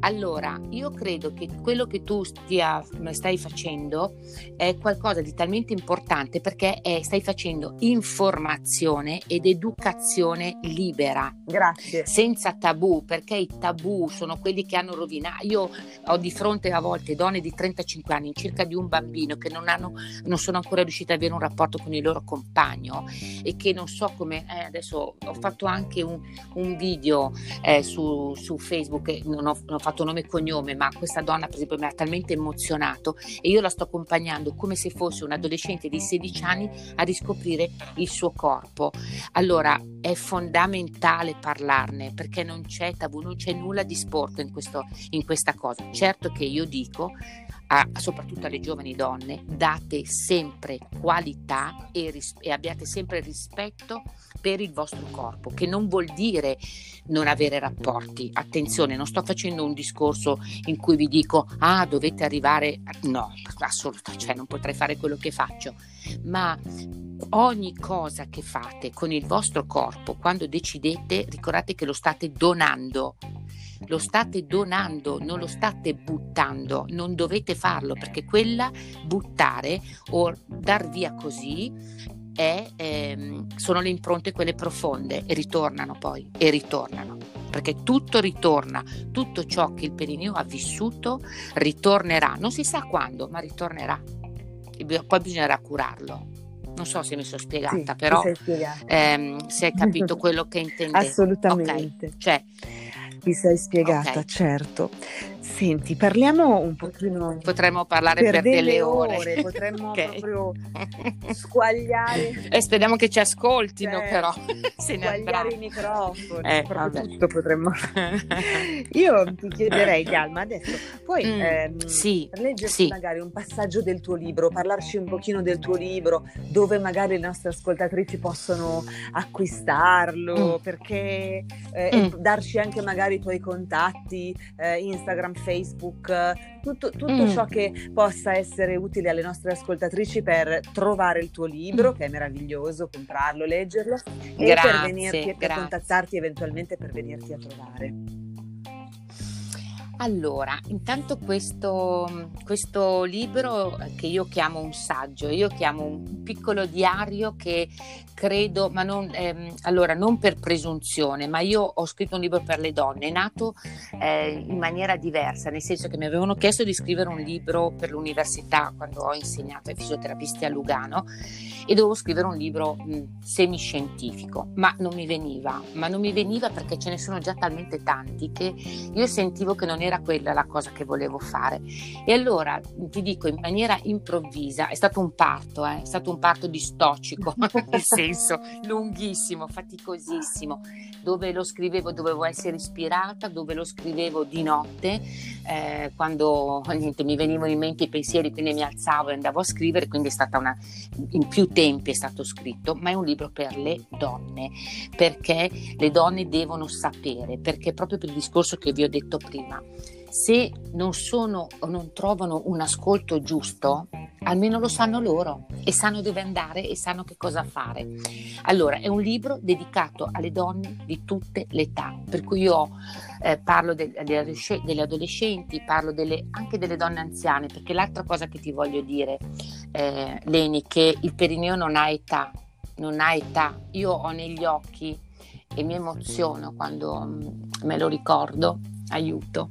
allora, io credo che quello che tu stia, stai facendo è qualcosa di talmente importante perché è, stai facendo informazione ed educazione libera. Grazie. Senza tabù, perché i tabù sono quelli che hanno rovinato. Io ho di fronte a volte donne di 35 anni, circa di un bambino, che non, hanno, non sono ancora riuscite ad avere un rapporto con il loro compagno e che non so come. Eh, adesso ho fatto anche un, un video eh, su, su Facebook, non ho ho fatto nome e cognome, ma questa donna per esempio mi ha talmente emozionato e io la sto accompagnando come se fosse un adolescente di 16 anni a riscoprire il suo corpo. Allora è fondamentale parlarne perché non c'è tabù, non c'è nulla di sporco in, questo, in questa cosa. Certo che io dico a, soprattutto alle giovani donne, date sempre qualità e, ris- e, abbiate sempre rispetto per il vostro corpo, che non vuol dire non avere rapporti. Attenzione, non sto facendo un discorso in cui vi dico, ah, dovete arrivare, no, assolutamente, cioè non potrei fare quello che faccio, ma ogni cosa che fate con il vostro corpo, quando decidete, ricordate che lo state donando lo state donando, non lo state buttando, non dovete farlo perché quella buttare o dar via così è, ehm, sono le impronte quelle profonde e ritornano poi e ritornano perché tutto ritorna, tutto ciò che il perineo ha vissuto ritornerà, non si sa quando, ma ritornerà. Poi bisognerà curarlo. Non so se mi sono spiegata, sì, però ehm, se hai capito quello che intendete. Assolutamente. Okay. Cioè, ti sei spiegata, okay. certo. Senti, parliamo un pochino. Potremmo parlare per, per delle, delle ore. ore. Potremmo okay. proprio squagliare. E speriamo che ci ascoltino, certo. però. Se squagliare i microfoni. Eh, tutto potremmo Io ti chiederei, Galma, adesso puoi mm, ehm, sì, leggerci sì. magari un passaggio del tuo libro, parlarci un pochino del tuo libro, dove magari le nostre ascoltatrici possono acquistarlo, mm. perché eh, mm. darci anche magari i tuoi contatti, eh, Instagram, Facebook, tutto, tutto mm. ciò che possa essere utile alle nostre ascoltatrici per trovare il tuo libro, mm. che è meraviglioso, comprarlo, leggerlo, grazie, e per venirti, per contattarti eventualmente per venirti a trovare. Allora, intanto questo, questo, libro che io chiamo un saggio, io chiamo un piccolo diario che credo, ma non, ehm, allora, non per presunzione, ma io ho scritto un libro per le donne, è nato eh, in maniera diversa, nel senso che mi avevano chiesto di scrivere un libro per l'università quando ho insegnato ai fisioterapisti a Lugano e dovevo scrivere un libro mh, semiscientifico, ma non mi veniva, ma non mi veniva perché ce ne sono già talmente tanti che io sentivo che non era era quella la cosa che volevo fare. E allora ti dico in maniera improvvisa, è stato un parto, eh? è stato un parto distocico, nel senso lunghissimo, faticosissimo, dove lo scrivevo, dovevo essere ispirata, dove lo scrivevo di notte, eh, quando niente, mi venivano in mente i pensieri, quindi mi alzavo e andavo a scrivere, quindi è stata una, in più tempi è stato scritto, ma è un libro per le donne, perché le donne devono sapere, perché proprio per il discorso che vi ho detto prima, se non sono non trovano un ascolto giusto, almeno lo sanno loro e sanno dove andare e sanno che cosa fare. Allora, è un libro dedicato alle donne di tutte le età, per cui io eh, parlo de- delle adolescenti, parlo delle, anche delle donne anziane, perché l'altra cosa che ti voglio dire, eh, Leni, che il perineo non ha età, non ha età. Io ho negli occhi e mi emoziono quando mm, me lo ricordo aiuto.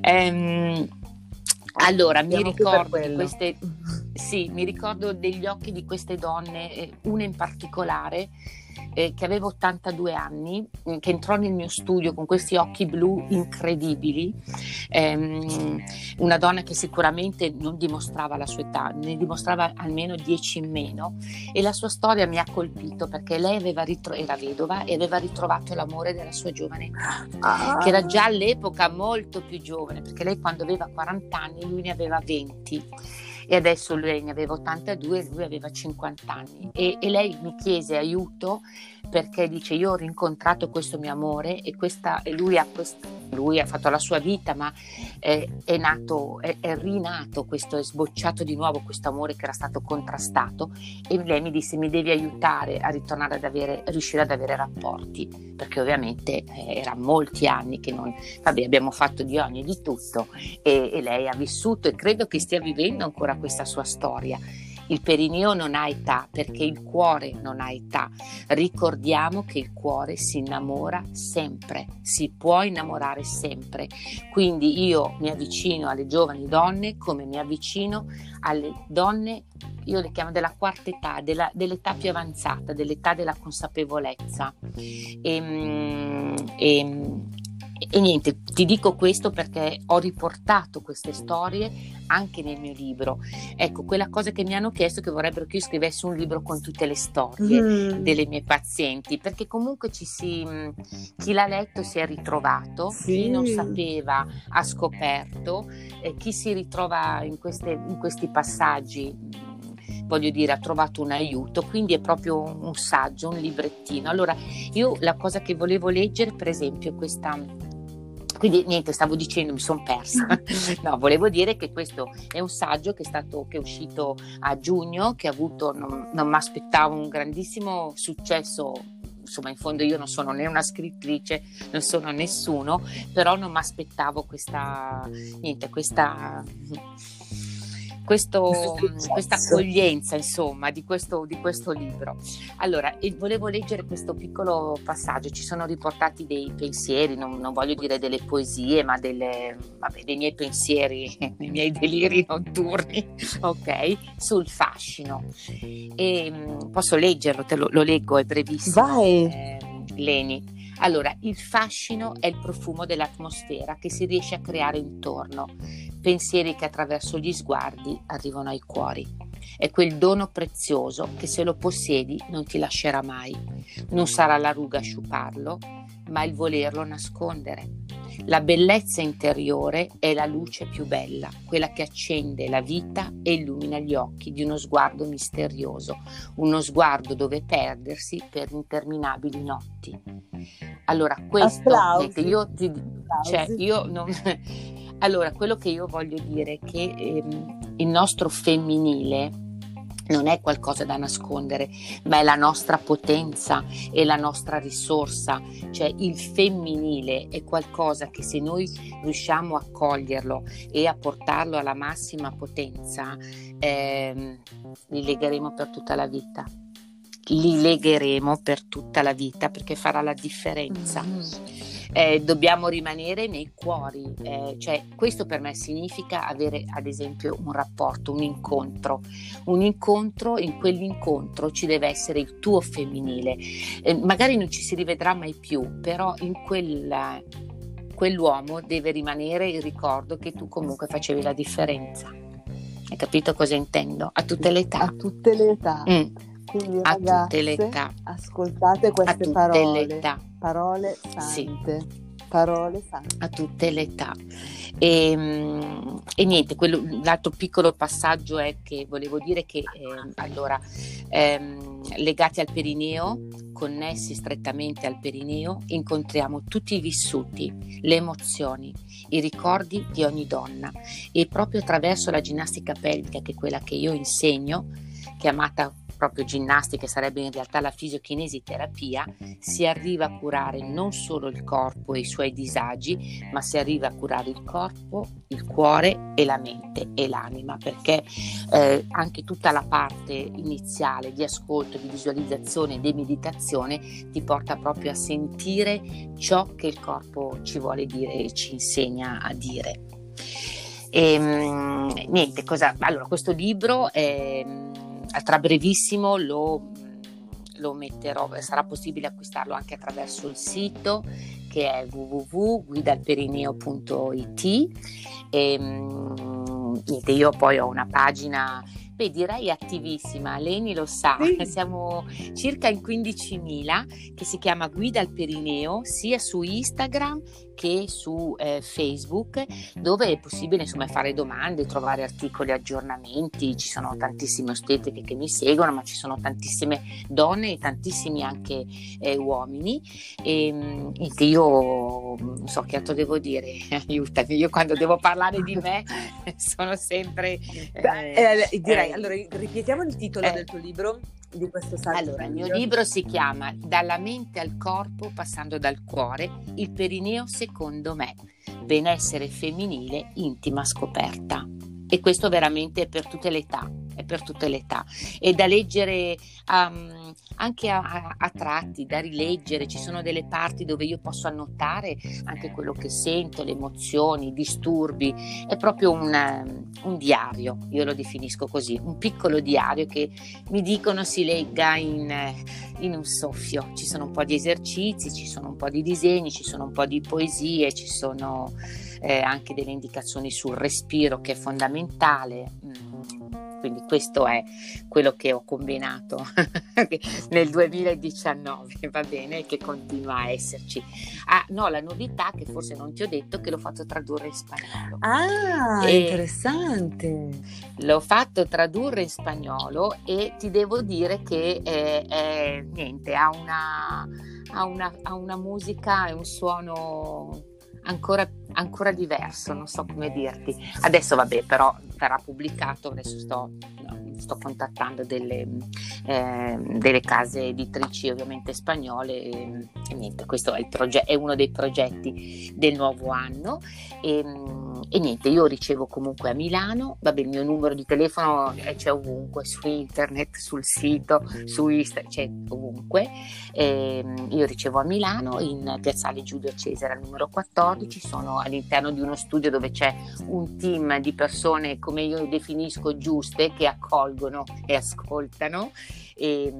ehm, allora, mi ricordo, queste, sì, mi ricordo degli occhi di queste donne, eh, una in particolare eh, che aveva 82 anni, mm, che entrò nel mio studio con questi occhi blu incredibili, ehm, una donna che sicuramente non dimostrava la sua età, ne dimostrava almeno 10 in meno e la sua storia mi ha colpito perché lei ritro- era vedova e aveva ritrovato l'amore della sua giovane ah. che era già all'epoca molto più giovane, perché lei quando aveva 40 anni lui ne aveva 20 e adesso lei ne aveva 82 e lui aveva 50 anni e, e lei mi chiese aiuto perché dice io ho rincontrato questo mio amore e, questa, e lui, ha quest, lui, ha fatto la sua vita ma è, è nato, è, è, rinato questo, è sbocciato di nuovo questo amore che era stato contrastato e lei mi disse mi devi aiutare a ritornare ad avere, riuscire ad avere rapporti perché ovviamente eh, era molti anni che non, vabbè abbiamo fatto di ogni e di tutto e, e lei ha vissuto e credo che stia vivendo ancora questa sua storia il perineo non ha età perché il cuore non ha età. Ricordiamo che il cuore si innamora sempre, si può innamorare sempre. Quindi io mi avvicino alle giovani donne come mi avvicino alle donne, io le chiamo della quarta età, della, dell'età più avanzata, dell'età della consapevolezza. E, ehm, e, ehm, e niente, ti dico questo perché ho riportato queste storie anche nel mio libro. Ecco, quella cosa che mi hanno chiesto è che vorrebbero che io scrivessi un libro con tutte le storie mm. delle mie pazienti, perché comunque ci si, chi l'ha letto si è ritrovato, sì. chi non sapeva ha scoperto, eh, chi si ritrova in, queste, in questi passaggi voglio dire, ha trovato un aiuto, quindi è proprio un saggio, un librettino. Allora, io la cosa che volevo leggere, per esempio, è questa quindi niente, stavo dicendo, mi sono persa. no, volevo dire che questo è un saggio che è, stato, che è uscito a giugno, che ha avuto, non, non mi aspettavo, un grandissimo successo insomma in fondo io non sono né una scrittrice, non sono nessuno, però non mi aspettavo questa, niente, questa questo, questa accoglienza insomma di questo, di questo libro. Allora, volevo leggere questo piccolo passaggio, ci sono riportati dei pensieri, non, non voglio dire delle poesie, ma delle, vabbè, dei miei pensieri, dei miei deliri notturni, ok, sul fascino. E, mm, posso leggerlo, te lo, lo leggo, è brevissimo. Vai! Eh, Leni. Allora, il fascino è il profumo dell'atmosfera che si riesce a creare intorno, pensieri che attraverso gli sguardi arrivano ai cuori. È quel dono prezioso che se lo possiedi non ti lascerà mai. Non sarà la ruga a sciuparlo, ma il volerlo nascondere. La bellezza interiore è la luce più bella, quella che accende la vita e illumina gli occhi di uno sguardo misterioso, uno sguardo dove perdersi per interminabili notti. Allora, questo io, ti, cioè, io non, allora, quello che io voglio dire è che ehm, il nostro femminile non è qualcosa da nascondere, ma è la nostra potenza e la nostra risorsa, cioè il femminile è qualcosa che se noi riusciamo a coglierlo e a portarlo alla massima potenza, ehm, li legheremo per tutta la vita. Li legheremo per tutta la vita perché farà la differenza. Mm-hmm eh, dobbiamo rimanere nei cuori, eh, cioè questo per me significa avere ad esempio un rapporto, un incontro, un incontro, in quell'incontro ci deve essere il tuo femminile, eh, magari non ci si rivedrà mai più, però in quel, quell'uomo deve rimanere il ricordo che tu comunque facevi la differenza. Hai capito cosa intendo? A tutte le età. A tutte le età. Mm. Quindi a ragazze, tutte le età. ascoltate queste parole, parole sante. Sì. Parole sante. A tutte le età. E, ehm, e niente, quello, l'altro piccolo passaggio è che volevo dire che eh, allora, ehm, legati al perineo, connessi strettamente al perineo, incontriamo tutti i vissuti, le emozioni, i ricordi di ogni donna e proprio attraverso la ginnastica pelvica, che è quella che io insegno, chiamata proprio ginnastica, sarebbe in realtà la fisiochinesiterapia, si arriva a curare non solo il corpo e i suoi disagi, ma si arriva a curare il corpo, il cuore e la mente e l'anima, perché eh, anche tutta la parte iniziale di ascolto, di visualizzazione e di meditazione ti porta proprio a sentire ciò che il corpo ci vuole dire e ci insegna a dire. E, ehm, niente, cosa, allora questo libro è tra brevissimo lo, lo metterò, sarà possibile acquistarlo anche attraverso il sito che è www.guidalperineo.it e, niente, io poi ho una pagina beh, direi attivissima, Leni lo sa, sì. siamo circa in 15.000 che si chiama Guida al Perineo sia su Instagram che su eh, Facebook dove è possibile insomma fare domande, trovare articoli, aggiornamenti, ci sono tantissime ostetiche che mi seguono ma ci sono tantissime donne e tantissimi anche eh, uomini. E ehm, io non so che altro devo dire, aiutami, io quando devo parlare di me sono sempre... Eh, eh, direi allora ripetiamo il titolo eh. del tuo libro di questo saggio. Allora, il mio libro si chiama Dalla mente al corpo, passando dal cuore, il perineo secondo me, benessere femminile, intima scoperta. E questo veramente è per tutte le età, è per tutte le età. È da leggere um, anche a, a, a, tratti, da rileggere, ci sono delle parti dove io posso annotare anche quello che sento, le emozioni, i disturbi, è proprio un, un diario, io lo definisco così, un piccolo diario che mi dicono si legga in, in un soffio, ci sono un po' di esercizi, ci sono un po' di disegni, ci sono un po' di poesie, ci sono eh, anche delle indicazioni sul respiro che è fondamentale. Mm quindi questo è quello che ho combinato nel 2019, va bene, che continua a esserci. Ah, no, la novità che forse non ti ho detto che l'ho fatto tradurre in spagnolo. Ah, e interessante. L'ho fatto tradurre in spagnolo e ti devo dire che è, è, niente, ha una, ha, una, ha una musica e un suono ancora, ancora diverso, non so come dirti. Adesso vabbè, però verrà pubblicato, adesso sto, sto contattando delle, eh, delle, case editrici ovviamente spagnole e, e niente, questo è, proge- è, uno dei progetti del nuovo anno. E, e niente, io ricevo comunque a Milano, vabbè il mio numero di telefono c'è ovunque, su internet, sul sito, su Instagram, c'è ovunque. E, io ricevo a Milano in Piazzale Giulio Cesare numero 14, sono all'interno di uno studio dove c'è un team di persone come io definisco giuste che accolgono e ascoltano e,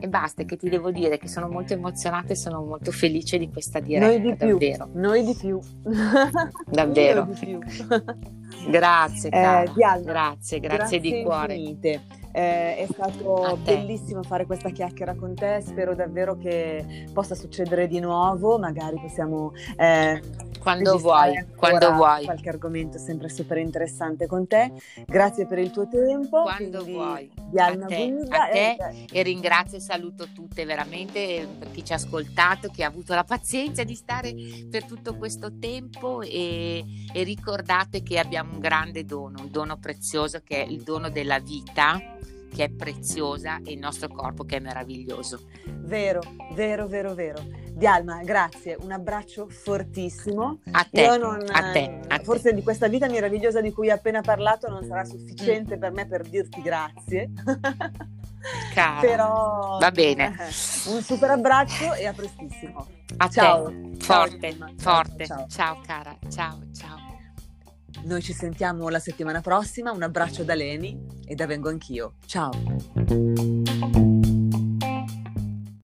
e basta, che ti devo dire che sono molto emozionata e sono molto felice di questa diretta. Noi di più, davvero. Noi di più. davvero. Di più. grazie, eh, grazie, grazie, grazie di cuore. Infinite. Eh, è stato bellissimo fare questa chiacchiera con te, spero davvero che possa succedere di nuovo, magari possiamo eh, quando vuoi, quando vuoi. Qualche argomento sempre super interessante con te. Grazie per il tuo tempo. Quando vuoi. a te, a te e, e ringrazio e saluto tutte veramente per chi ci ha ascoltato, chi ha avuto la pazienza di stare per tutto questo tempo e, e ricordate che abbiamo un grande dono, un dono prezioso che è il dono della vita che è preziosa e il nostro corpo che è meraviglioso. Vero, vero, vero, vero. Dialma, grazie, un abbraccio fortissimo. A te, non, a te, a forse te. di questa vita meravigliosa di cui hai appena parlato non sarà sufficiente mm. per me per dirti grazie. Cara, Però va bene. Un super abbraccio e a prestissimo. A ciao. Te. Forte, ciao, forte. Ciao. ciao cara, ciao, ciao. Noi ci sentiamo la settimana prossima. Un abbraccio da Leni e da Vengo Anch'io. Ciao.